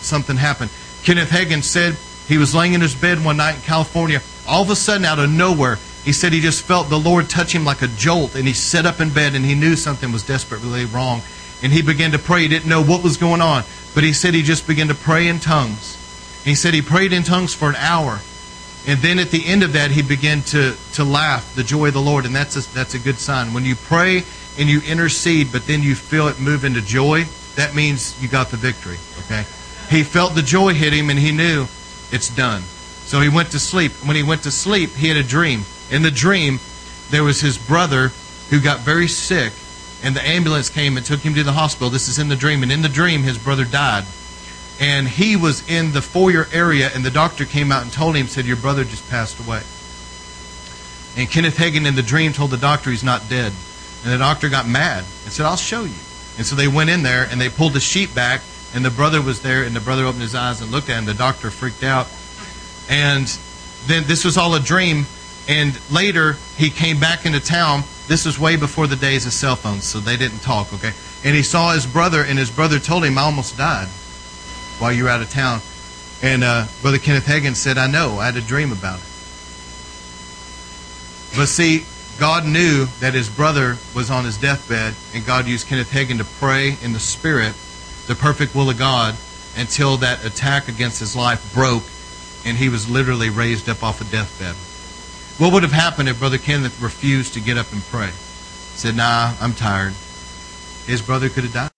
A: something happened. Kenneth Hagin said he was laying in his bed one night in California. All of a sudden, out of nowhere, he said he just felt the Lord touch him like a jolt, and he sat up in bed and he knew something was desperately wrong. And he began to pray. He didn't know what was going on, but he said he just began to pray in tongues. He said he prayed in tongues for an hour. And then at the end of that, he began to, to laugh, the joy of the Lord. And that's a, that's a good sign. When you pray and you intercede, but then you feel it move into joy, that means you got the victory. Okay? He felt the joy hit him and he knew it's done. So he went to sleep. When he went to sleep, he had a dream. In the dream, there was his brother who got very sick, and the ambulance came and took him to the hospital. This is in the dream. And in the dream, his brother died. And he was in the foyer area, and the doctor came out and told him, said, Your brother just passed away. And Kenneth Hagin in the dream told the doctor he's not dead. And the doctor got mad and said, I'll show you. And so they went in there and they pulled the sheet back, and the brother was there, and the brother opened his eyes and looked at him. The doctor freaked out. And then this was all a dream. And later, he came back into town. This was way before the days of cell phones, so they didn't talk, okay? And he saw his brother, and his brother told him, I almost died while you were out of town. And uh, Brother Kenneth Hagin said, I know, I had a dream about it. But see, God knew that his brother was on his deathbed, and God used Kenneth Hagin to pray in the Spirit, the perfect will of God, until that attack against his life broke, and he was literally raised up off a deathbed. What would have happened if Brother Kenneth refused to get up and pray? Said, Nah, I'm tired. His brother could have died.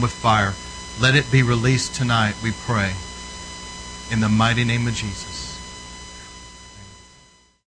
A: With fire. Let it be released tonight, we pray. In the mighty name of Jesus.